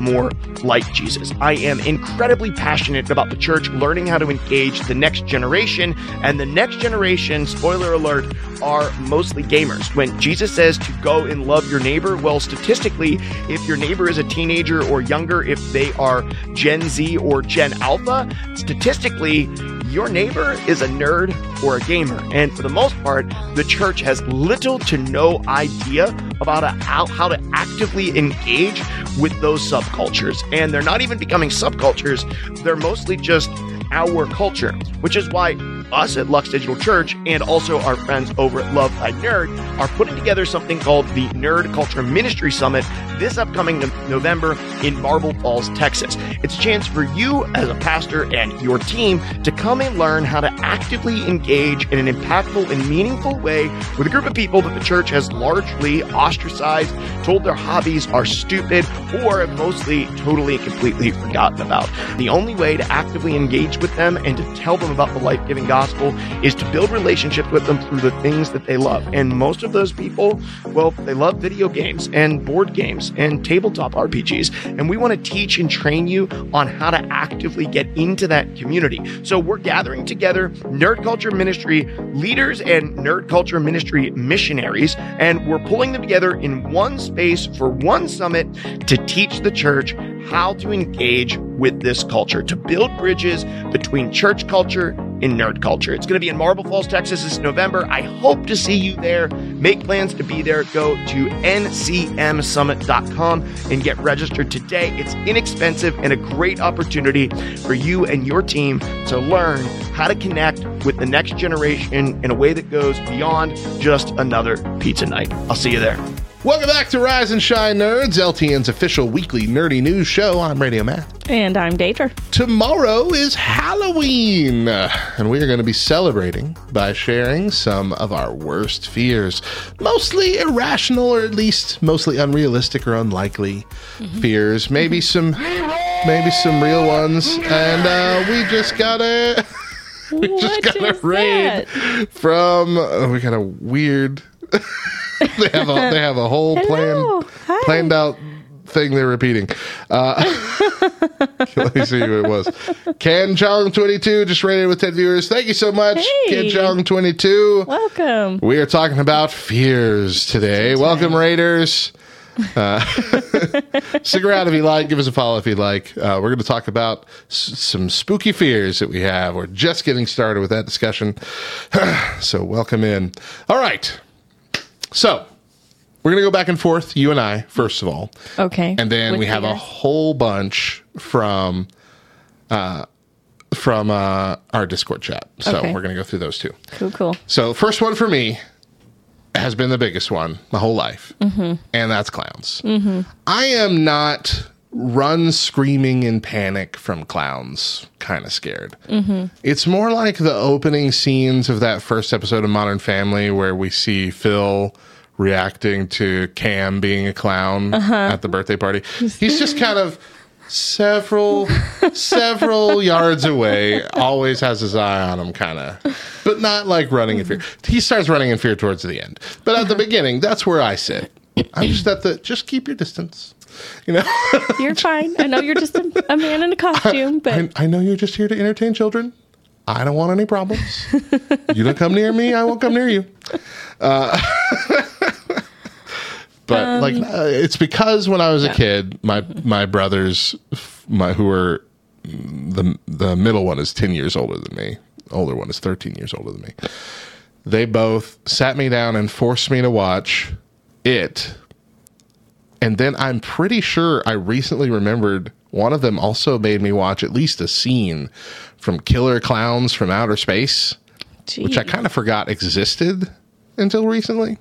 more like Jesus. I am incredibly passionate about the church learning how to engage the next generation, and the next generation, spoiler alert, are mostly gamers. When Jesus says to go and love your neighbor, well, statistically, if your neighbor is a teenager or younger, if they are Gen Z or Gen Alpha, statistically, your neighbor is a nerd or a gamer. And for the most part, the church has little to no idea about how, how to actively engage with those subcultures. And they're not even becoming subcultures, they're mostly just our culture, which is why us at Lux Digital Church and also our friends over at Love Thy Nerd are putting together something called the Nerd Culture Ministry Summit this upcoming no- November in Marble Falls, Texas. It's a chance for you as a pastor and your team to come and learn how to actively engage in an impactful and meaningful way with a group of people that the church has largely ostracized, told their hobbies are stupid, or mostly totally and completely forgotten about. The only way to actively engage with them and to tell them about the life giving gospel is to build relationships with them through the things that they love. And most of those people, well, they love video games and board games and tabletop RPGs. And we want to teach and train you on how to actively get into that community. So we're gathering together nerd culture ministry leaders and nerd culture ministry missionaries, and we're pulling them together in one space for one summit to teach the church how to engage with this culture, to build bridges between church culture and nerd culture. It's going to be in Marble Falls, Texas this November. I hope to see you there. Make plans to be there. Go to ncmsummit.com and get registered today. It's inexpensive and a great opportunity for you and your team to learn how to connect with the next generation in a way that goes beyond just another pizza night. I'll see you there. Welcome back to Rise and Shine Nerds, LTN's official weekly nerdy news show. I'm Radio Matt. And I'm Dater. Tomorrow is Halloween, and we are going to be celebrating by sharing some of our worst fears. Mostly irrational, or at least mostly unrealistic or unlikely fears. Maybe some, maybe some real ones. And uh, we just got a, we just What got a raid that? from. uh, we got a weird. they have a they have a whole Hello. plan Hi. planned out thing they're repeating. Uh, let me see who it was. Ken Chong twenty two just rated with ten viewers. Thank you so much, Hey. Ken Chong twenty two. Welcome. We are talking about fears today. Welcome, Raiders. Uh, stick around if you like. Give us a follow if you like. Uh, we're going to talk about s- some spooky fears that we have. We're just getting started with that discussion. so, welcome in. All right. So, we're going to go back and forth, you and I, first of all. Okay. And then With we have a whole bunch from uh, from uh, our Discord chat. So, Okay. we're going to go through those two. Cool, cool. So, first one for me has been the biggest one my whole life, and that's clowns. I am not run screaming in panic from clowns kind of scared. Mm-hmm. It's more like the opening scenes of that first episode of Modern Family where we see Phil reacting to Cam being a clown uh-huh. at the birthday party. He's just kind of several several yards away always has his eye on him kind of but not like running in fear. He starts running in fear towards the end. But at the uh-huh. beginning that's where i sit. I'm just at the just keep your distance you know? You're fine. I know you're just a, a man in a costume, but I, I know you're just here to entertain children. I don't want any problems. You don't come near me i won't come near you. Uh, but like uh, it's because when i was a kid my my brothers my who are the the middle one is 10 years older than me. Older one is 13 years older than me. They both sat me down and forced me to watch it and then i'm pretty sure i recently remembered one of them also made me watch at least a scene from killer clowns from outer space which i kind of forgot existed until recently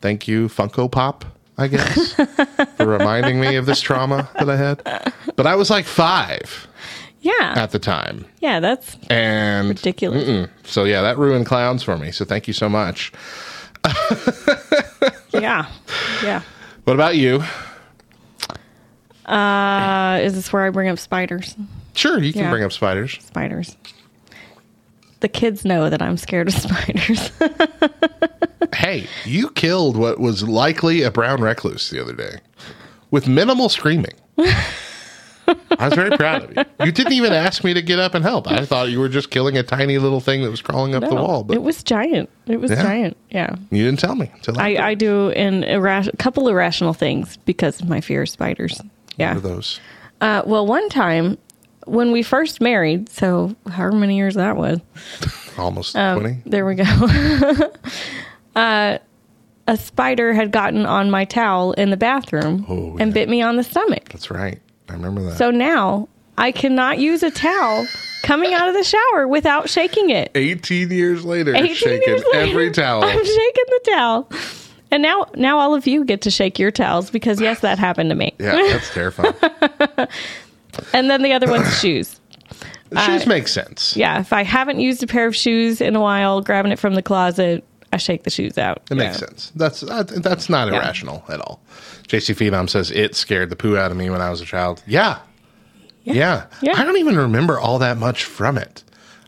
thank you funko pop I guess, for reminding me of this trauma that I had. But I was like five Yeah. at the time. yeah, that's And ridiculous. Mm-mm. So yeah, that ruined clowns for me. So thank you so much. Yeah. Yeah. What about you? Uh, is this where I bring up spiders? Sure, you can Yeah. bring up spiders. Spiders. The kids know that I'm scared of spiders. Hey, you killed what was likely a brown recluse the other day with minimal screaming. I was very proud of you. You didn't even ask me to get up and help. I thought you were just killing a tiny little thing that was crawling up the wall, but it was giant. It was Yeah. giant. Yeah. you didn't tell me. Until I. I do an irra- a couple irrational things because of my fear of spiders. Yeah. What are those? Uh, well, one time when we first married, so however many years that was, Almost Um, 20? there we go. uh, a spider had gotten on my towel in the bathroom Oh, and yeah. bit me on the stomach. That's right. I remember that. So now I cannot use a towel coming out of the shower without shaking it. 18 years later, 18 shaking years later, every towel. I'm shaking the towel. And now now all of you get to shake your towels because yes, that happened to me. Yeah, that's terrifying. And then the other one's shoes. Shoes uh, make sense. Yeah, if I haven't used a pair of shoes in a while, grabbing it from the closet, I shake the shoes out. It makes Yeah. sense. That's that, that's not Yeah. irrational at all. JC Phenom says it scared the poo out of me when I was a child. Yeah. Yeah. Yeah. I don't even remember all that much from it.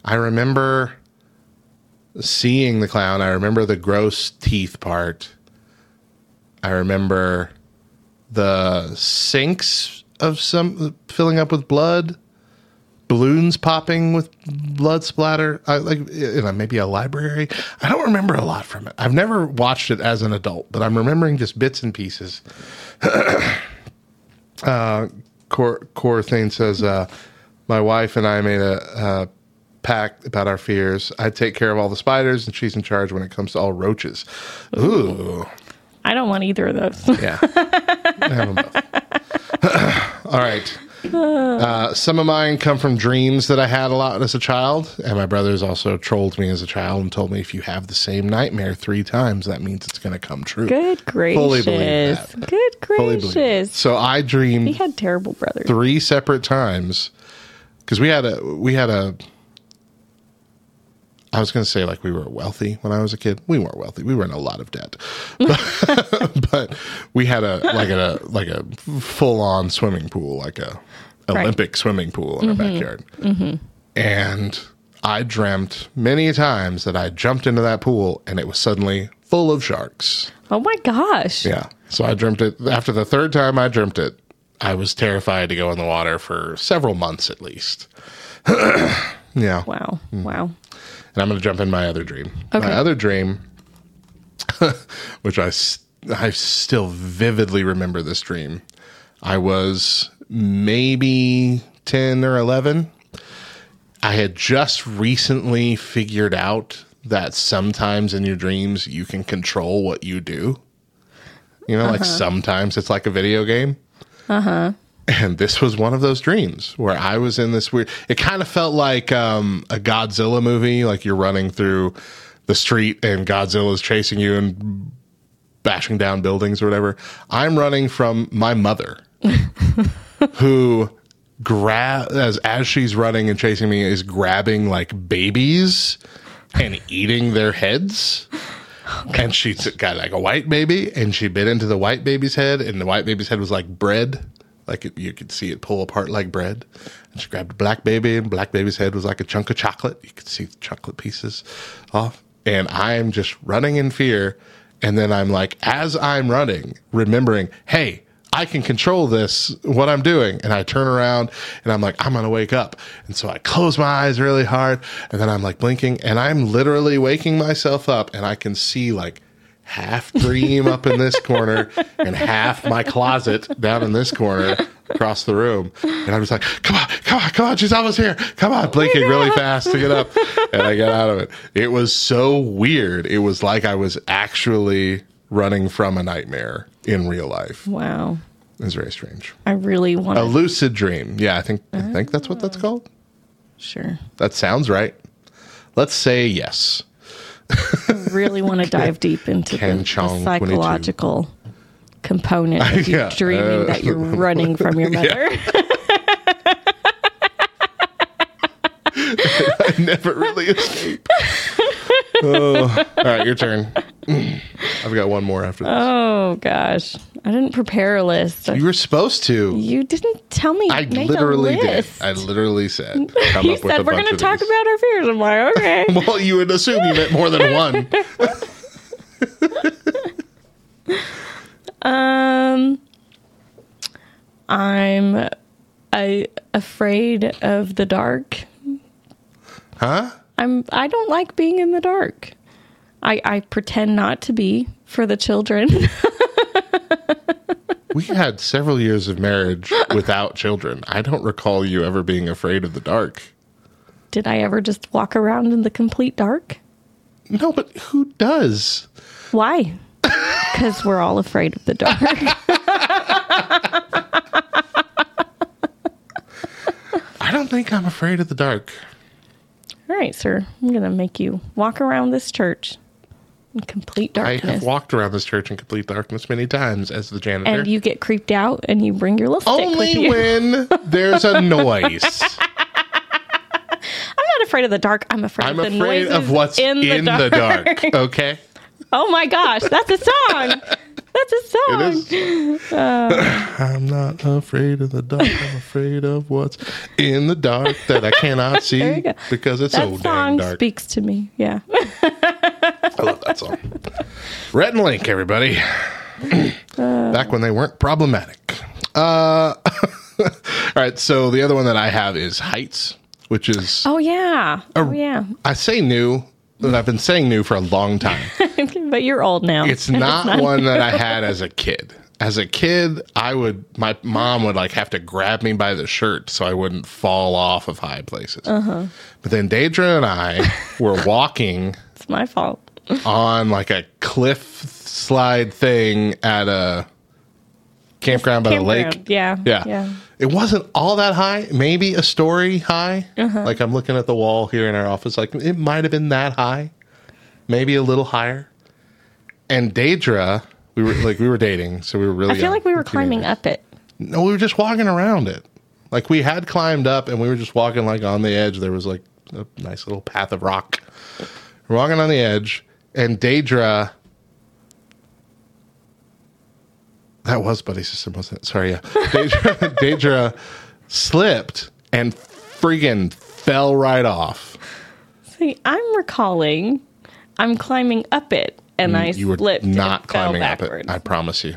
I remember seeing the clown. I remember the gross teeth part. I remember the sinks of some filling up with blood, balloons popping with blood splatter. I like in a, maybe a library. I don't remember a lot from it. I've never watched it as an adult, but I'm remembering just bits and pieces. uh, Cor Cor Thane says, uh, "My wife and I made a." Uh, pact about our fears. I take care of all the spiders, and she's in charge when it comes to all roaches. Ooh, I don't want either of those. yeah. I have them both. All right. Uh, some of mine come from dreams that I had a lot as a child, and my brothers also trolled me as a child and told me if you have the same nightmare three times, that means it's going to come true. Good Fully believe gracious. that. Good gracious. So I He dreamed had terrible brothers. three separate times because we had a we had a. I was going to say like we were wealthy when I was a kid. We weren't wealthy. We were in a lot of debt, but, but we had a like a like a full on swimming pool, like a Right. Olympic swimming pool in our backyard. And I dreamt many times that I jumped into that pool and it was suddenly full of sharks. Oh my gosh. Yeah. So I dreamt it after the third time I dreamt it. I was terrified to go in the water for several months at least. yeah. Wow. Mm. Wow. And I'm going to jump in my other dream. Okay. My other dream, which I, I still vividly remember this dream. I was maybe 10 or 11. I had just recently figured out that sometimes in your dreams you can control what you do. You know, like uh-huh. sometimes it's like a video game. Uh-huh. And this was one of those dreams where I was in this weird. It kind of felt like um, a Godzilla movie, like you're running through the street and Godzilla is chasing you and bashing down buildings or whatever. I'm running from my mother, who grab as as she's running and chasing me is grabbing like babies and eating their heads. And she got like a white baby, and she bit into the white baby's head, and the white baby's head was like bread, like it, you could see it pull apart like bread. And she grabbed black baby, and black baby's head was like a chunk of chocolate. You could see the chocolate pieces off. And I'm just running in fear, and then I'm like, as I'm running, remembering, hey, I can control this, what I'm doing. And I turn around and I'm like, I'm going to wake up. And so I close my eyes really hard and then I'm like blinking and I'm literally waking myself up and I can see like half dream up in this corner and half my closet down in this corner across the room. And I'm just like, come on, come on, come on. She's almost here. Come on, blinking really fast to get up. And I got out of it. It was so weird. It was like I was actually running from a nightmare in real life. Wow. It was very strange. I really want A lucid dream. Yeah, I think I uh-huh. think that's what that's called. Sure. That sounds right. Let's say yes. Really want to dive deep into the, the Chong, 22. psychological component of you Yeah, dreaming uh, that you're running from your mother. I never really escape. oh. All right, your turn. I've got one more after this. Oh gosh, I didn't prepare a list. you were supposed to. You didn't tell me. I make literally a did. list. I literally said. Come you up with a said we're going to talk these. about our fears. I'm like, okay. Well, you would assume you meant more than one. um, I'm I afraid of the dark. Huh? I'm I don't like being in the dark. I I pretend not to be for the children. We had several years of marriage without children. I don't recall you ever being afraid of the dark. Did I ever just walk around in the complete dark? No, but who does? Why? Because we're all afraid of the dark. I don't think I'm afraid of the dark. All right, sir. I'm going to make you walk around this church in complete darkness. I have walked around this church in complete darkness many times as the janitor. and you get creeped out and you bring your little stick with Only when there's a noise. I'm not afraid of the dark. I'm afraid I'm of the afraid noises of what's in, in, dark. the dark. Okay? Oh my gosh, that's a song. That's a song. It is. I'm not afraid of the dark. I'm afraid of what's in the dark that I cannot see because it's That so song dark. speaks to me. Yeah. I love that song. Rhett and Link, everybody. Back when they weren't problematic. Uh, all right. So the other one that I have is Heights, which is Oh yeah. Oh yeah. I say new, but I've been saying new for a long time. but you're old now. It's not one that I had as a kid. As a kid, I would my mom would like have to grab me by the shirt so I wouldn't fall off of high places. Uh-huh. But then Deidra and I were walking It's my fault. on like a cliff slide thing at a campground by the lake. Yeah. Yeah. Yeah. It wasn't all that high, maybe a story high. Uh-huh. Like I'm looking at the wall here in our office, like it might have been that high, maybe a little higher. And Deidra, we were like we were dating, so we were really. I feel like we were climbing teenagers. up it. No, we were just walking around it. Like we had climbed up, and we were just walking like on the edge. There was like a nice little path of rock. We're walking on the edge, and Deidra. That was Buddy System, wasn't it? Sorry, yeah. Deidra, Deidra slipped and friggin' fell right off. See, I'm recalling I'm climbing up it and I Mm, you were slipped not and fell climbing up it. I promise you.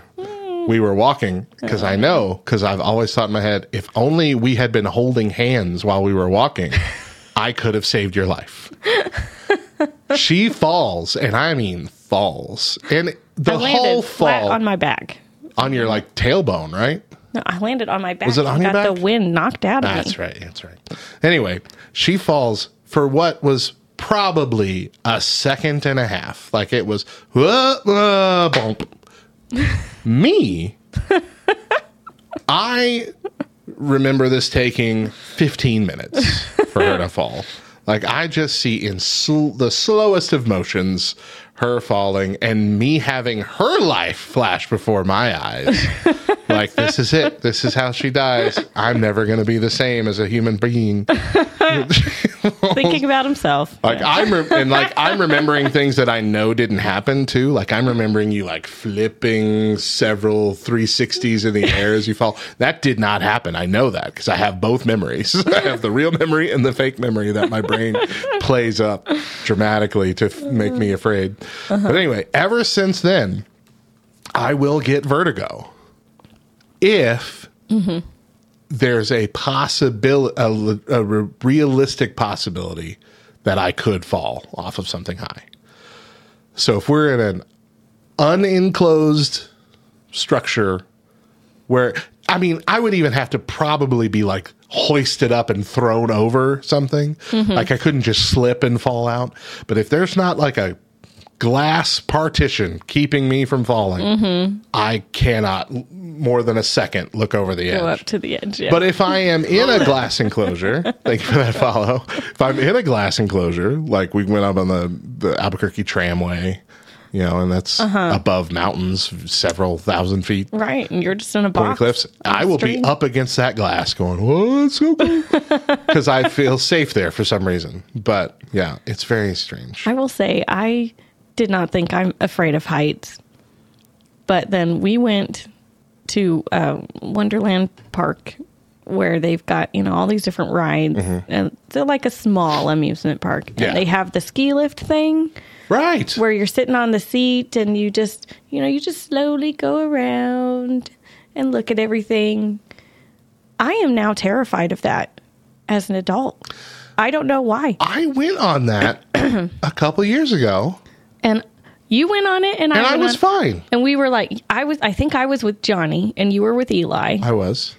We were walking because I know because I've always thought in my head if only we had been holding hands while we were walking, I could have saved your life. she falls, and I mean falls, and the I whole flat fall on my back. On your like tailbone, right? No, I landed on my back. Was it on your got back? the wind knocked out of That's me. right. That's right. Anyway, she falls for what was probably a second and a half. Like it was, whoa, whoa, bump. Me, I remember this taking 15 minutes for her to fall. Like I just see in sl- the slowest of motions her falling and me having her life flash before my eyes. like this is it. This is how she dies. I'm never going to be the same as a human being. Thinking about himself. Like I'm re- and like I'm remembering things that I know didn't happen too. Like I'm remembering you like flipping several 360s in the air as you fall. That did not happen. I know that because I have both memories. I have the real memory and the fake memory that my brain plays up dramatically to f- make me afraid. But uh-huh. anyway, ever since then, I will get vertigo if mm-hmm. there's a possibility, a re- realistic possibility that I could fall off of something high. So if we're in an unenclosed structure where, I mean, I would even have to probably be like hoisted up and thrown over something. Mm-hmm. Like I couldn't just slip and fall out. But if there's not like a glass partition keeping me from falling, I cannot more than a second look over the edge. Go up to the edge. Yeah. But if I am in a glass enclosure, thank you for that follow. If I'm in a glass enclosure, like we went up on the, the Albuquerque tramway you know, and that's Uh-huh. above mountains, several thousand feet. Right. And you're just in a box. cliffs. I will be up against that glass going, oh, it's so cool. Because I feel safe there for some reason. But yeah, it's very strange. I will say, I did not think I'm afraid of heights. But then we went to uh, Wonderland Park where they've got, you know, all these different rides. And they're like a small amusement park. Mm-hmm. Yeah. And they have the ski lift thing Right. where you're sitting on the seat and you just, you know, you just slowly go around and look at everything. I am now terrified of that as an adult. I don't know why. I went on that a couple years ago And you went on it, and, and I was on- fine. And we were like, I was, I think I was with Johnny, and you were with Eli. I was.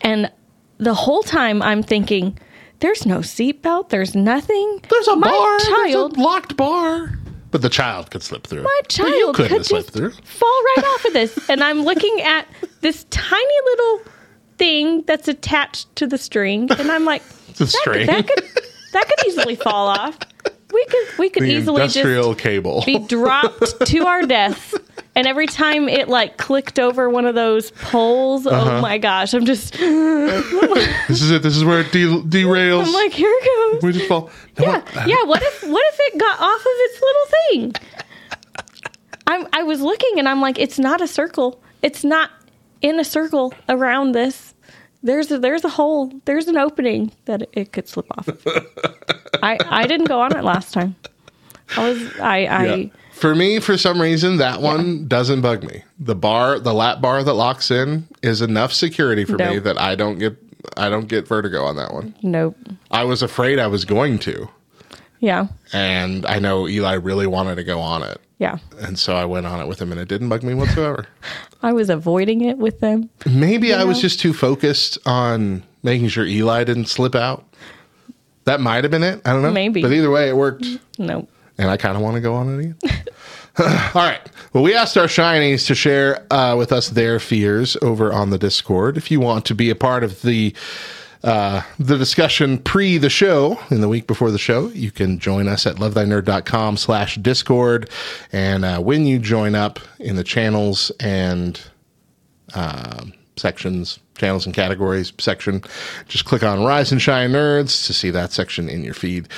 And the whole time I'm thinking, there's no seatbelt, there's nothing. There's a My bar. child, There's a locked bar. But the child could slip through. my But you child couldn't could slip just through. fall right off of this. And I'm looking at this tiny little thing that's attached to the string, and I'm like, It's a that, string. that could that could easily fall off. We could we could the easily just industrial cable. be dropped to our death. And every time it like clicked over one of those poles, Uh-huh. oh my gosh, I'm just, this is it. This is where it de- derails. I'm like, here it goes. we just fall. No, Yeah, what? yeah. What if, what if it got off of its little thing? I, I was looking and I'm like, it's not a circle. It's not in a circle around this. There's a, there's a hole. There's an opening that it, could slip off. of. I I didn't go on it last time. I was I I. Yeah. For me, for some reason, that one doesn't bug me. The bar, the lap bar that locks in, is enough security for me that I don't get, I don't get vertigo on that one. Nope. I was afraid I was going to, Yeah. and I know Eli really wanted to go on it, Yeah. and so I went on it with him, and it didn't bug me whatsoever. I was avoiding it with them. Maybe I was just too focused on making sure Eli didn't slip out. That might have been it. I don't know. Maybe. But either way, it worked. Nope. and I kind of want to go on it again. All right. Well, we asked our shinies to share uh, with us their fears over on the Discord. If you want to be a part of the uh, the discussion pre the show in the week before the show, you can join us at lovethynerd.com slash discord. And uh, when you join up in the channels and um, sections, channels and categories section, just click on Rise and Shine Nerds to see that section in your feed.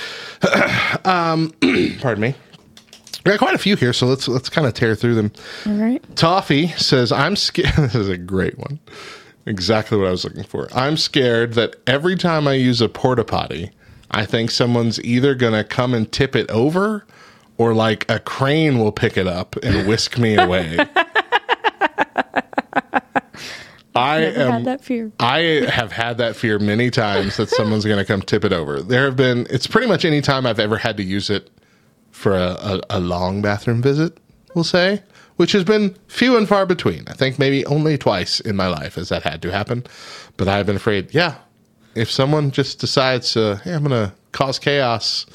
um, pardon me. We got quite a few here, so let's let's kind of tear through them. All right. Toffee says, "I'm scared." this is a great one. Exactly what I was looking for. I'm scared that every time I use a porta potty, I think someone's either gonna come and tip it over, or like a crane will pick it up and whisk me away. I am had that fear. I have had that fear many times that someone's going to come tip it over. There have been, it's pretty much any time I've ever had to use it for a, a, a long bathroom visit, we'll say, which has been few and far between. I think maybe only twice in my life has that had to happen. But I've been afraid, yeah, if someone just decides to, hey, I'm going to cause chaos,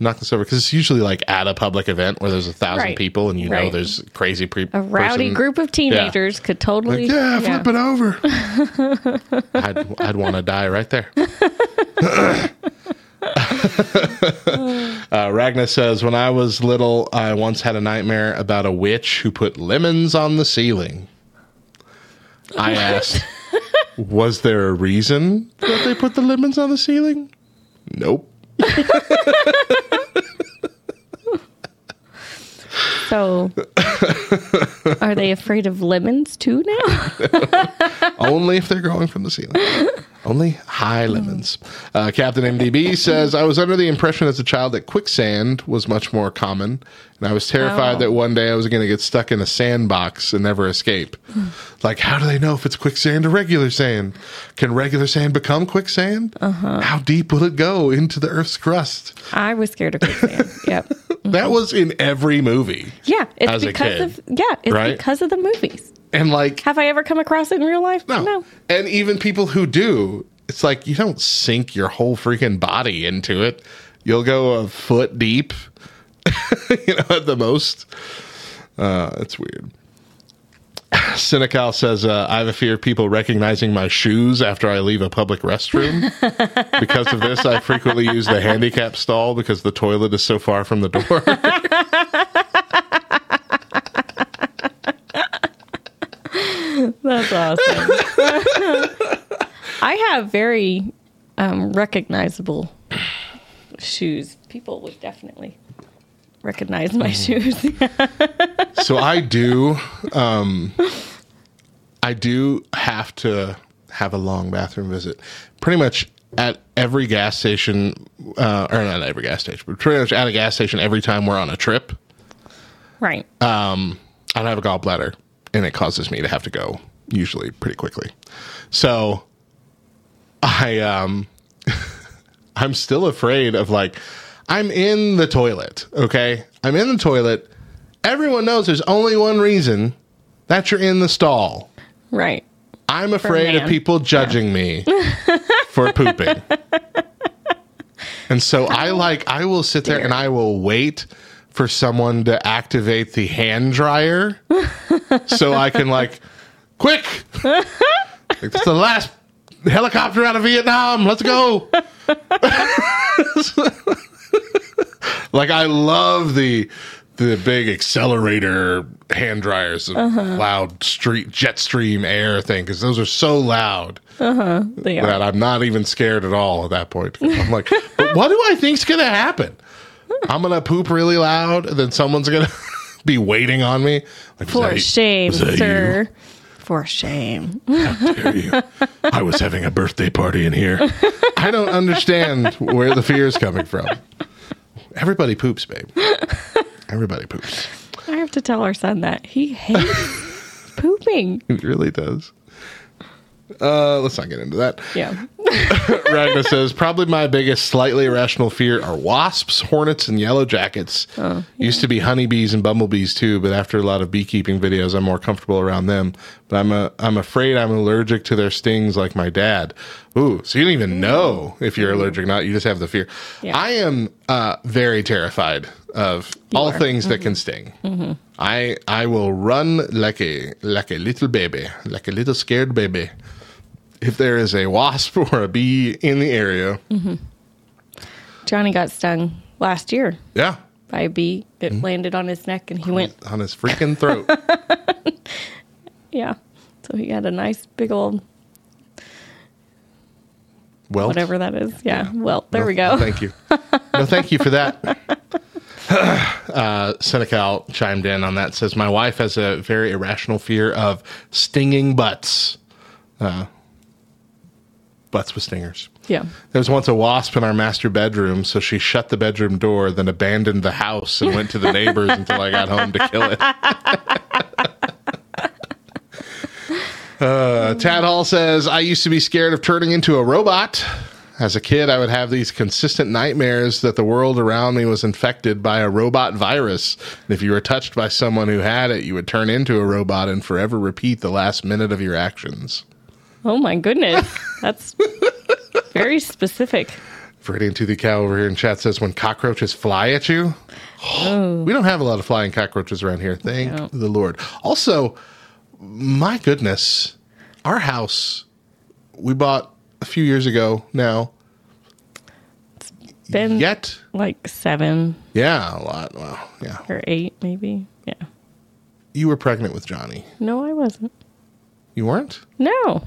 knock this over, because it's usually like at a public event where there's a thousand Right. people and you know there's crazy pre- A rowdy person- group of teenagers could totally. like, yeah, flip it over. I'd, I'd want to die right there. uh, Ragnar says, When I was little, I once had a nightmare about a witch who put lemons on the ceiling. I asked, Was there a reason that they put the lemons on the ceiling? Nope. So, are they afraid of lemons too now? Only if they're growing from the ceiling. Only high lemons. Uh, Captain MDB says, I was under the impression as a child that quicksand was much more common. And I was terrified Oh. that one day I was going to get stuck in a sandbox and never escape. like, how do they know if it's quicksand or regular sand? Can regular sand become quicksand? Uh-huh. How deep will it go into the Earth's crust? I was scared of quicksand. Yep. That was in every movie. Yeah, it's because of yeah, it's right? because of the movies. And like, Have I ever come across it in real life? No. And even people who do, it's like you don't sink your whole freaking body into it. You'll go a foot deep, you know, at the most. Uh, it's weird. Senecal says, uh, I have a fear of people recognizing my shoes after I leave a public restroom. because of this, I frequently use the handicap stall because the toilet is so far from the door. That's awesome. I have very um, recognizable shoes. People would definitely recognize my shoes. so I do, um, I do have to have a long bathroom visit. Pretty much at every gas station, uh, or not every gas station, but pretty much at a gas station every time we're on a trip. right. Um, I don't have a gallbladder, and it causes me to have to go usually pretty quickly. So I um I'm still afraid of like I'm in the toilet, okay? I'm in the toilet. Everyone knows there's only one reason that you're in the stall. right. I'm afraid of people judging me for pooping. And so I like I will sit there and I will wait for someone to activate the hand dryer so I can like quick. It's the last helicopter out of Vietnam. Let's go. Like I love the the big accelerator hand dryers, the uh-huh. loud street jet stream air thing because those are so loud uh-huh. are. that I'm not even scared at all at that point. I'm like, but what do I think's gonna happen? I'm gonna poop really loud, and then someone's gonna be waiting on me. Like, For shame, sir. For shame. How dare you? I was having a birthday party in here. I don't understand where the fear is coming from. Everybody poops, babe. Everybody poops. I have to tell our son that he hates pooping. He really does. Uh, let's not get into that. Yeah. Ragnar says, probably my biggest slightly irrational fear are wasps, hornets, and yellow jackets. Used to be honeybees and bumblebees too, but after a lot of beekeeping videos, I'm more comfortable around them. But I'm a, I'm afraid I'm allergic to their stings like my dad. Ooh, so you don't even know if you're allergic or not. You just have the fear. Yeah. I am uh, very terrified of all are. things that can sting. I I will run like a like a little baby, like a little scared baby if there is a wasp or a bee in the area. Johnny got stung last year Yeah. by a bee. It Mm-hmm. landed on his neck and he went, On his freaking throat. yeah. So he had a nice big old Well, whatever that is. Yeah. Well, there no, we go. no, thank you. No, thank you for that. uh, Senecal chimed in on that. Says my wife has a very irrational fear of stinging butts. Uh, butts with stingers. Yeah. There was once a wasp in our master bedroom, so she shut the bedroom door, then abandoned the house and went to the neighbors until I got home to kill it. uh, Tad Hall says, I used to be scared of turning into a robot. As a kid, I would have these consistent nightmares that the world around me was infected by a robot virus. And if you were touched by someone who had it, you would turn into a robot and forever repeat the last minute of your actions. Oh my goodness. That's very specific. Freddie to the cow over here in chat says when cockroaches fly at you. Oh. We don't have a lot of flying cockroaches around here. Thank don't. the Lord. Also, my goodness, our house we bought a few years ago now. It's been Yet, like seven yeah, a lot. Wow, yeah. or eight, maybe. Yeah. You were pregnant with Johnny. No, I wasn't. You weren't? No,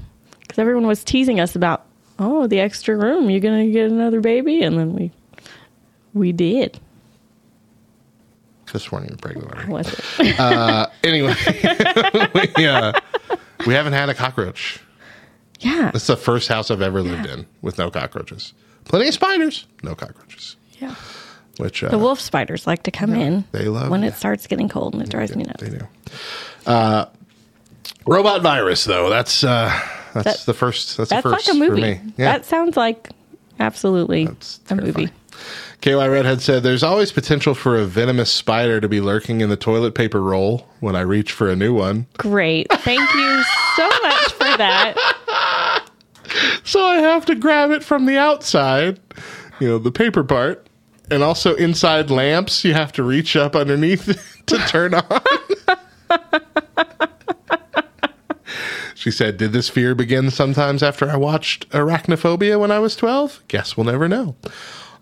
because everyone was teasing us about, oh, the extra room. You're gonna get another baby, and then we, we did. Just weren't even pregnant. already. Was it? Anyway, we, uh, we haven't had a cockroach. yeah. It's the first house I've ever lived in with no cockroaches. Plenty of spiders, no cockroaches. Yeah. Which uh, The wolf spiders like to come in they love- when yeah. it starts getting cold, and it drives me nuts. They do. Uh, robot virus, though. That's uh, that's That- the first. That's, That's the first like a movie. for me. Yeah. That sounds like absolutely That's a movie. KY Redhead said, "There's always potential for a venomous spider to be lurking in the toilet paper roll when I reach for a new one. Great. Thank you so much for that. So I have to grab it from the outside, you know, the paper part, and also inside lamps. You have to reach up underneath to turn on." She said, Did this fear begin sometimes after I watched Arachnophobia when I was 12? Guess we'll never know.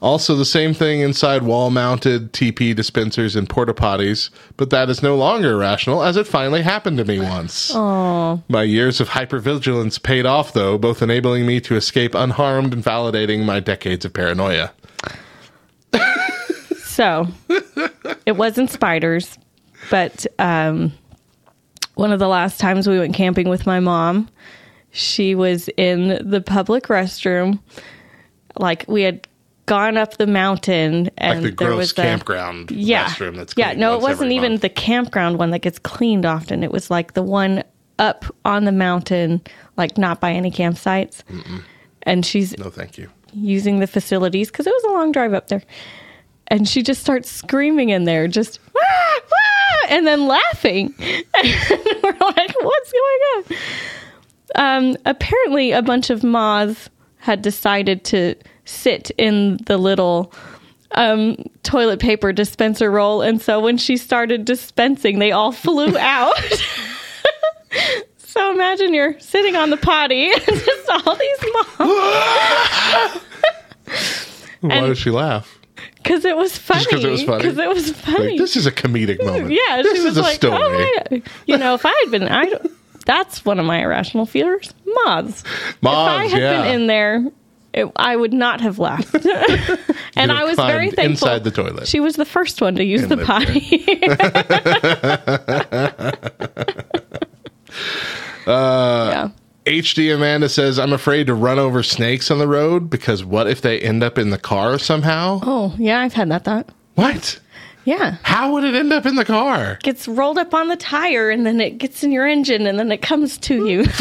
Also, the same thing inside wall mounted TP dispensers and porta potties, but that is no longer irrational as it finally happened to me once. Aww. My years of hypervigilance paid off, though, both enabling me to escape unharmed and validating my decades of paranoia. So it wasn't spiders, but um, one of the last times we went camping with my mom, she was in the public restroom. Like we had gone up the mountain and Like the there gross was the, campground yeah, restroom that's yeah. No, it wasn't even month. the campground one that gets cleaned often. It was like the one up on the mountain, like not by any campsites. And she's No, thank you. using the facilities because it was a long drive up there. And she just starts screaming in there, just and then laughing. And we're like, what's going on? Um, apparently, a bunch of moths had decided to sit in the little um, toilet paper dispenser roll. And so when she started dispensing, they all flew out. so imagine you're sitting on the potty and just all these moths. Why And- does she laugh? Because it was funny. 'cause it was funny? Because it was funny. Like, this is a comedic moment. yeah, this she is was a like, story. "Oh my!" You know, if I had been, I that's one of my irrational fears. Moths. if I had yeah. been in there, it, I would not have laughed. and I was very thankful. inside the toilet. She was the first one to use And the potty. Uh, yeah. HD Amanda says, I'm afraid to run over snakes on the road because what if they end up in the car somehow? Oh, yeah, I've had that thought. What? Yeah. How would it end up in the car? Gets rolled up on the tire and then it gets in your engine and then it comes to you.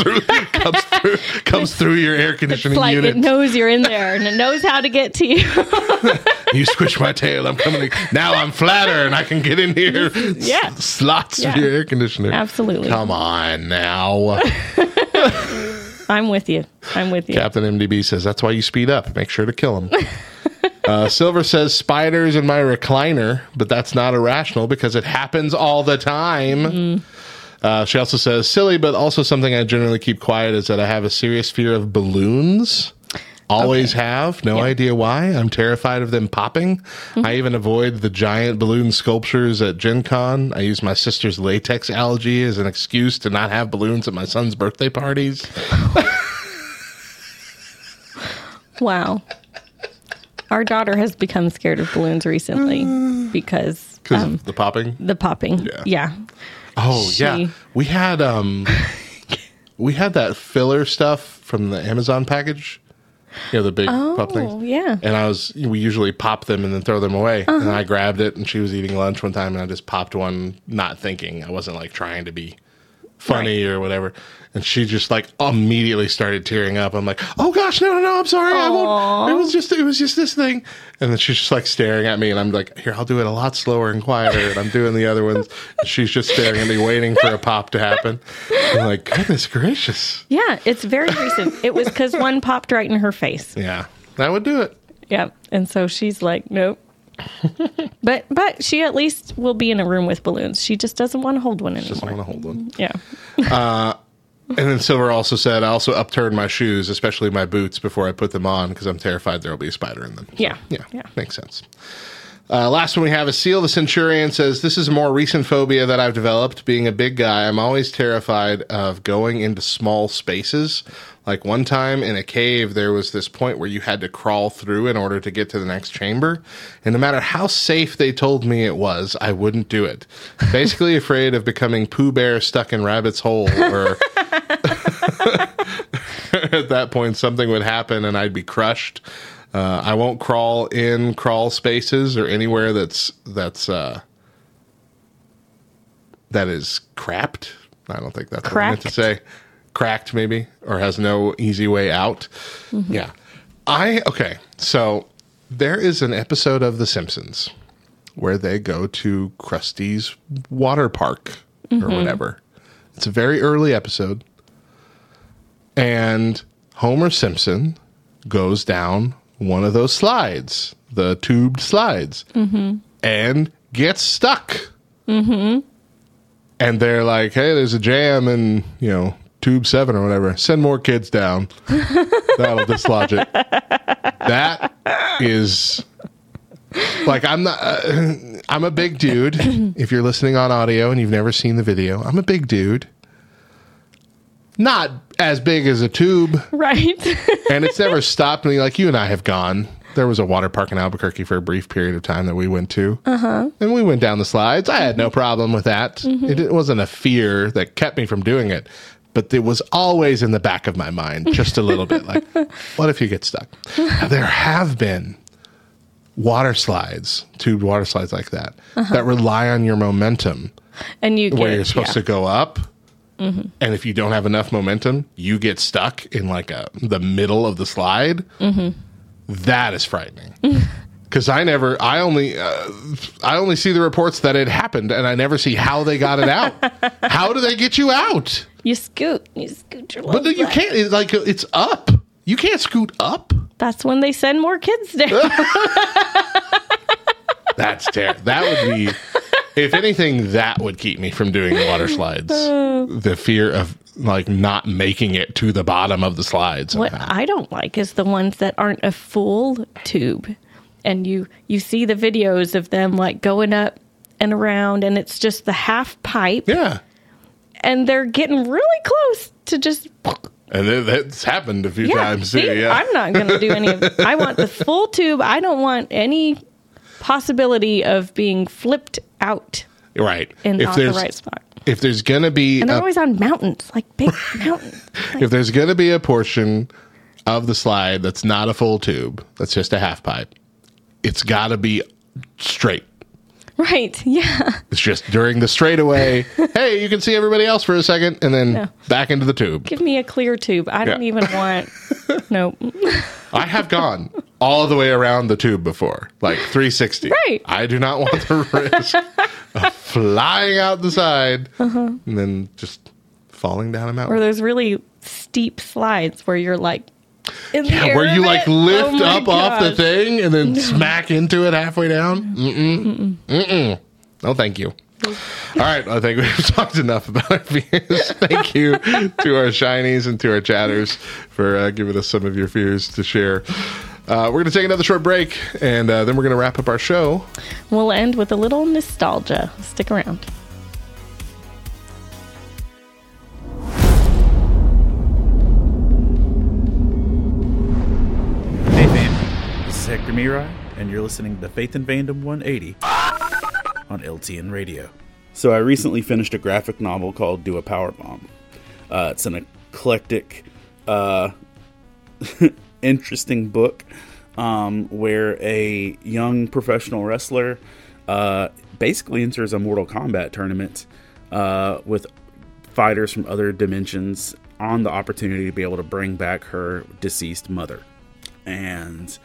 comes through comes through your air It's conditioning like unit. it knows you're in there and it knows how to get to you. you squish my tail, I'm coming. Now I'm flatter and I can get in here. Yeah. S- slots Yeah. of your air conditioner. Absolutely. Come on now. I'm with you. I'm with you. Captain MDB says that's why you speed up. Make sure to kill him. uh, Silver says spiders in my recliner, but that's not irrational because it happens all the time. Uh, she also says silly, but also something I generally keep quiet is that I have a serious fear of balloons. Always have. No Yeah. idea why. I'm terrified of them popping. I even avoid the giant balloon sculptures at Gen Con. I use my sister's latex allergy as an excuse to not have balloons at my son's birthday parties. Wow. Our daughter has become scared of balloons recently because Because um, of the popping? the popping. Yeah. Yeah. Oh She- yeah, we had um, we had that filler stuff from the Amazon package. You know the big pop Oh, things. yeah. And I was we usually pop them and then throw them away. Uh-huh. And I grabbed it and she was eating lunch one time and I just popped one, not thinking. I wasn't like trying to be funny or whatever. And she just like immediately started tearing up. I'm like, oh gosh, no, no, no, I'm sorry. I won't. It was just it was just this thing. And then she's just like staring at me and I'm like, here, I'll do it a lot slower and quieter. And I'm doing the other ones. And she's just staring at me, waiting for a pop to happen. I'm like, goodness gracious. Yeah. It's very recent. It was because one popped right in her face. Yeah. That would do it. Yeah. And so she's like, nope. But but she at least will be in a room with balloons. She just doesn't want to hold one anymore. Just want to hold one. Yeah. Uh, and then Silver also said, I also upturned my shoes, especially my boots, before I put them on because I'm terrified there will be a spider in them. So, Yeah. Yeah. Yeah. Makes sense. Uh, last one we have is Seal the Centurion says, This is a more recent phobia that I've developed. Being a big guy, I'm always terrified of going into small spaces. Like one time in a cave, there was this point where you had to crawl through in order to get to the next chamber. And no matter how safe they told me it was, I wouldn't do it. Basically, afraid of becoming Pooh Bear stuck in Rabbit's Hole or at that point something would happen and I'd be crushed. Uh, I won't crawl in crawl spaces or anywhere that's that's uh, that is crapped. I don't think that's what I meant to say. Cracked maybe or has no easy way out. Yeah. I okay. So there is an episode of The Simpsons where they go to Krusty's water park or whatever. It's a very early episode. And Homer Simpson goes down one of those slides, the tubed slides, and gets stuck. Mm-hmm. And they're like, hey, there's a jam in, you know, tube seven or whatever. Send more kids down. That'll dislodge it. That is like I'm not. Uh, I'm a big dude. if you're listening on audio and you've never seen the video, I'm a big dude. Not as big as a tube, Right. and it's never stopped me. Like you and I have gone. There was a water park in Albuquerque for a brief period of time that we went to, uh-huh. and we went down the slides. I had no mm-hmm. problem with that. Mm-hmm. It, it wasn't a fear that kept me from doing it, but it was always in the back of my mind, just a little bit. Like, what if you get stuck? Now, there have been water slides, tubed water slides like that, uh-huh. that rely on your momentum and you get, where you're supposed yeah. to go up. And if you don't have enough momentum, you get stuck in like a the middle of the slide. That is frightening. Because I never, I only, uh, I only see the reports that it happened, and I never see how they got it out. how do they get you out? You scoot. You scoot your way. But you back. can't. It's like it's up. You can't scoot up. That's when they send more kids down. That's terrible. That would be, if anything, that would keep me from doing the water slides. the fear of like not making it to the bottom of the slides. what. I don't like is the ones that aren't a full tube, and you you see the videos of them like going up and around, and it's just the half pipe, yeah, and they're getting really close to just. and that's happened a few Yeah, times too. see, Yeah, I'm not going to do any of. I want the full tube. I don't want any possibility of being flipped out right. in if not the right spot. if there's gonna be And they're a, always on mountains, like big mountains. if there's gonna be a portion of the slide that's not a full tube, that's just a half pipe, it's got to be straight. Right? Yeah. It's just during the straightaway. hey, you can see everybody else for a second, and then No. back into the tube. Give me a clear tube. I don't Yeah. even want. Nope. I have gone all the way around the tube before, like 360. Right. I do not want the risk of flying out the side uh-huh. and then just falling down a mountain. Or those really steep slides where you're like. Yeah, where you like lift Oh up off the thing and then smack into it halfway down. Mm-mm. Mm-mm. No, thank you. All right, I think we've talked enough about our fears. Thank you to our shinies and to our chatters for uh, giving us some of your fears to share. Uh, we're going to take another short break, and uh, then we're going to wrap up our show. We'll end with a little nostalgia. Stick around. Hector Mirai, and you're listening to Faith and Fandom 180 on LTN Radio. So I recently finished a graphic novel called Do a Power Bomb. Uh, it's an eclectic, uh, interesting book um, where a young professional wrestler uh, basically enters a Mortal Kombat tournament uh, with fighters from other dimensions on the opportunity to be able to bring back her deceased mother. And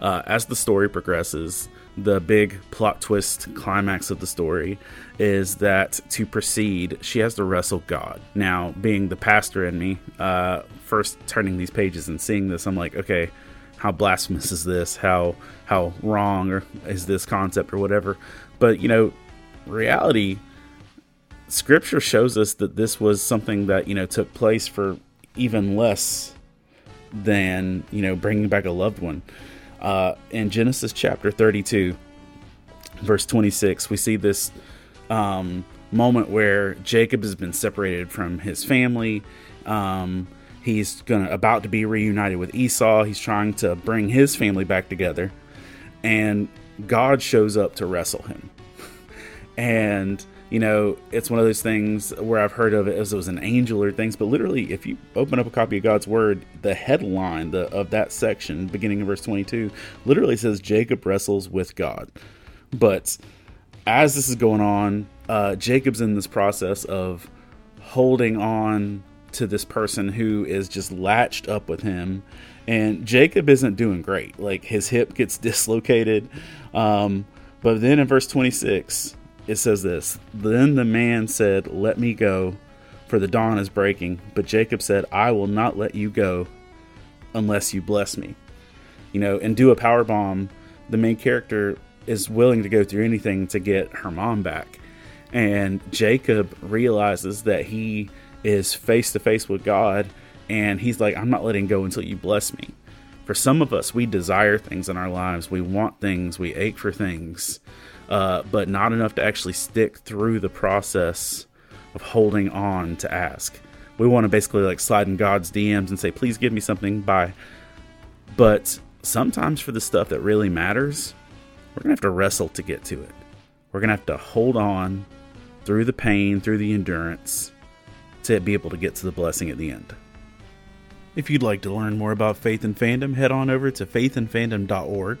uh, as the story progresses, the big plot twist climax of the story is that to proceed, she has to wrestle God. Now, being the pastor in me, uh, first turning these pages and seeing this, I'm like, okay, how blasphemous is this? How how wrong is this concept or whatever? But you know, reality scripture shows us that this was something that you know took place for even less than you know bringing back a loved one uh, in genesis chapter 32 verse 26 we see this um, moment where jacob has been separated from his family. Um, he's gonna about to be reunited with esau. He's trying to bring his family back together. And god shows up to wrestle him. And you know it's one of those things where i've heard of it as it was an angel or things but literally if you open up a copy of god's word the headline the, of that section beginning in verse 22 literally says jacob wrestles with god. But as this is going on uh, jacob's in this process of holding on to this person who is just latched up with him and jacob isn't doing great. Like his hip gets dislocated um, but then in verse 26 it says this Then the man said, Let me go, for the dawn is breaking. But Jacob said, I will not let you go unless you bless me. You know, and do a power bomb, the main character is willing to go through anything to get her mom back. And Jacob realizes that he is face to face with God, and he's like, I'm not letting go until you bless me. For some of us, we desire things in our lives. We want things. We ache for things, uh, but not enough to actually stick through the process of holding on to ask. We want to basically like slide in God's DMs and say, please give me something. Bye. But sometimes for the stuff that really matters, we're going to have to wrestle to get to it. We're going to have to hold on through the pain, through the endurance, to be able to get to the blessing at the end. If you'd like to learn more about Faith and Fandom, head on over to faithandfandom.org,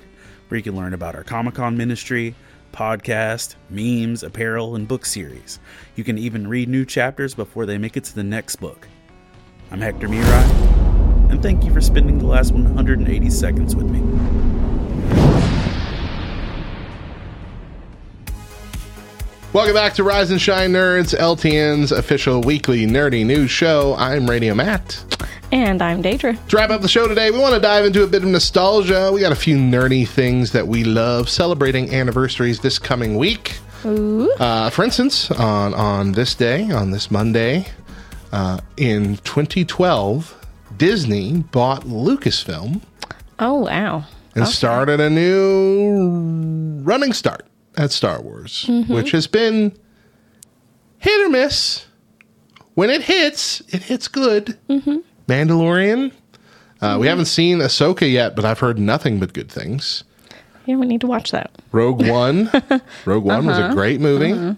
where you can learn about our Comic Con ministry, podcast, memes, apparel, and book series. You can even read new chapters before they make it to the next book. I'm Hector Mirai, and thank you for spending the last 180 seconds with me. Welcome back to Rise and Shine Nerds, LTN's official weekly nerdy news show. I'm Radio Matt. And I'm Deidra. To wrap up the show today, we want to dive into a bit of nostalgia. We got a few nerdy things that we love celebrating anniversaries this coming week. Uh, for instance, on on this day, on this Monday, uh, in 2012, Disney bought Lucasfilm Oh, wow. and started a new running start at Star Wars, mm-hmm. which has been hit or miss. When it hits, it hits good. Mm-hmm. Mandalorian. Uh, We mm-hmm. haven't seen Ahsoka yet, but I've heard nothing but good things. Yeah, we need to watch that. Rogue One. Rogue One was a uh-huh. great movie. Uh-huh.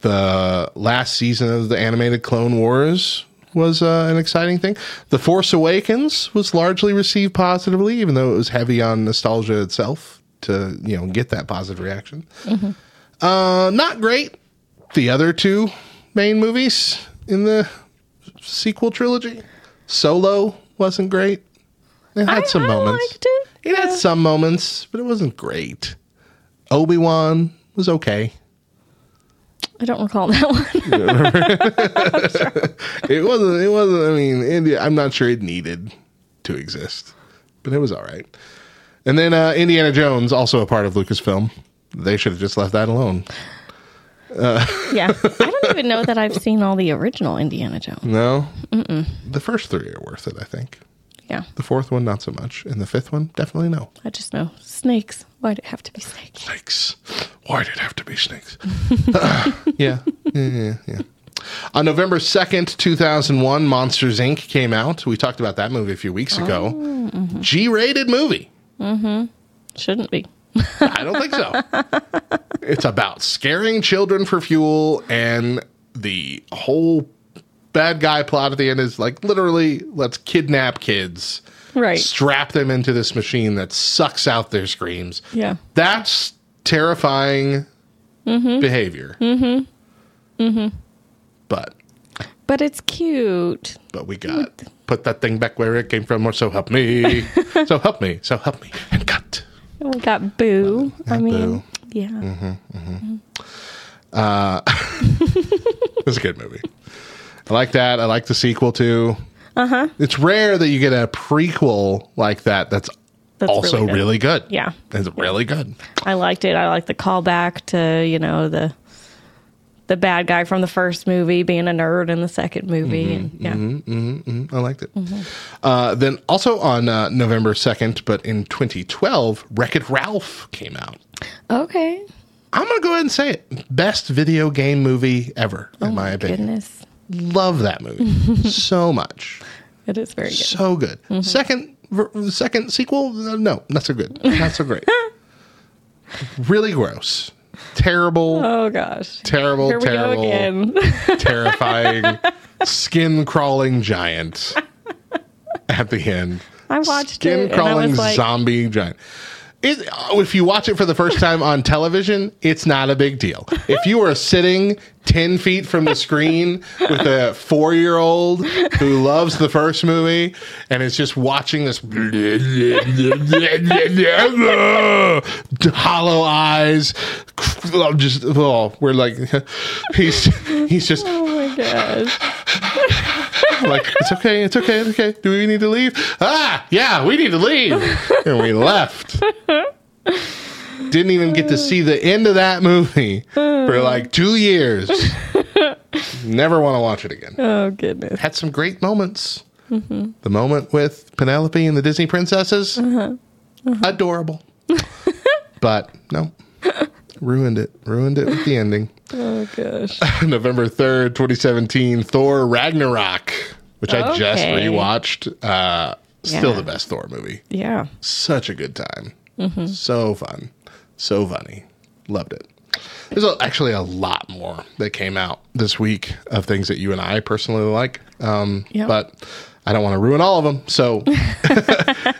The last season of the animated Clone Wars was uh, an exciting thing. The Force Awakens was largely received positively, even though it was heavy on nostalgia itself to you know get that positive reaction. Uh, not great. The other two main movies in the sequel trilogy, Solo wasn't great. It had I, some I moments. liked it. It had some moments, but it wasn't great. Obi Wan was okay. I don't recall that one. It wasn't. It wasn't. I mean, India. I'm not sure it needed to exist, but it was all right. And then uh, Indiana Jones, also a part of Lucasfilm. They should have just left that alone. yeah. I don't even know that I've seen all the original Indiana Jones. No, the first three are worth it. I think Yeah. the fourth one not so much, and the fifth one definitely no. I just know snakes. Why'd it have to be snakes? Snakes. Why did it have to be snakes? yeah. Yeah, yeah, yeah. On November 2nd, 2001, Monsters Inc. came out. We talked about that movie a few weeks ago. G rated movie. Shouldn't be. I don't think so. it's about scaring children for fuel, and the whole bad guy plot at the end is like literally let's kidnap kids, Right. strap them into this machine that sucks out their screams. Yeah. That's terrifying behavior. Mm-hmm. Mm-hmm. But it's cute. but we got put that thing back where it came from, or so help me. so help me. So help me. And cut. And we got Boo. I mean, Boo. yeah. Mm-hmm, mm-hmm. Mm-hmm. Uh, it was a good movie. I like that. I like the sequel too. Uh huh. It's rare that you get a prequel like that that's, That's also really good. Yeah. It's really good. I liked it. I like the callback to, you know, the the bad guy from the first movie being a nerd in the second movie. and yeah. I liked it. Uh, then also on uh, November 2nd, but in 2012, Wreck It Ralph came out. Okay. I'm to go ahead and say it. Best video game movie ever, in my, opinion. Goodness. Love that movie so much. It is very good. So good. Second ver- second sequel? Uh, No, not so good. Not so great. really gross. Terrible, Oh gosh. terrible, Here terrible, terrifying, skin crawling giant at the end. I watched Skin it and I crawling like, zombie giant. It, oh, if you watch it for the first time on television, it's not a big deal. If you are sitting 10 feet from the screen with a four year old who loves the first movie and is just watching this hollow eyes, just, oh, we're like, he's, he's just, oh my gosh. Like it's okay, it's okay, it's okay. Do we need to leave? Ah, yeah, we need to leave, and we left. Didn't even get to see the end of that movie for like two years. Never want to watch it again. Oh goodness. Had some great moments. Mm-hmm. The moment with Penelope and the Disney princesses, uh-huh. Uh-huh. adorable. but no, ruined it. Ruined it with the ending. Oh gosh. November 3rd, 2017, Thor Ragnarok, which I just Okay. rewatched. Uh, Still Yeah. the best Thor movie. Yeah. Such a good time. So fun. So funny. Loved it. There's actually a lot more that came out this week of things that you and I personally like. Um, Yep. But I don't want to ruin all of them. So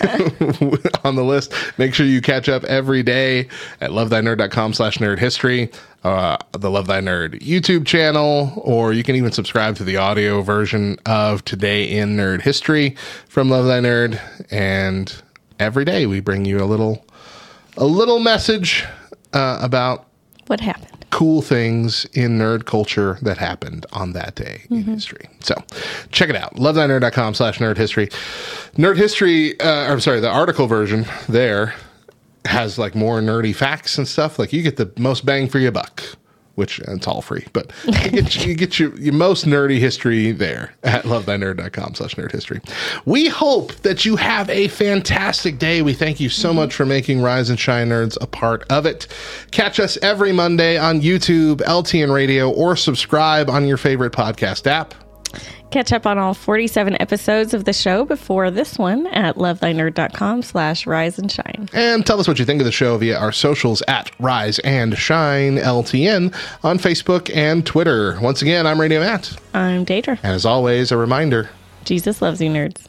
on the list, make sure you catch up every day at lovethynerd.com slash nerd history, uh, the Love Thy Nerd YouTube channel, or you can even subscribe to the audio version of Today in Nerd History from Love Thy Nerd. And every day we bring you a little, a little message uh, about What happened? Cool things in nerd culture that happened on that day in history. So check it out. LoveThyNerd.com slash nerd history. Nerd history, uh, I'm sorry, the article version there has like more nerdy facts and stuff. Like you get the most bang for your buck, which it's all free, but you get, you get your, your most nerdy history there at lovethynerd.com slash nerd history. We hope that you have a fantastic day. We thank you so much for making Rise and Shine Nerds a part of it. Catch us every Monday on YouTube, LTN Radio, or subscribe on your favorite podcast app. Catch up on all 47 episodes of the show before this one at lovethynerd.com slash rise and shine. And tell us what you think of the show via our socials at Rise and Shine LTN on Facebook and Twitter. Once again, I'm Radio Matt. I'm Deidra. And as always, a reminder Jesus loves you, nerds.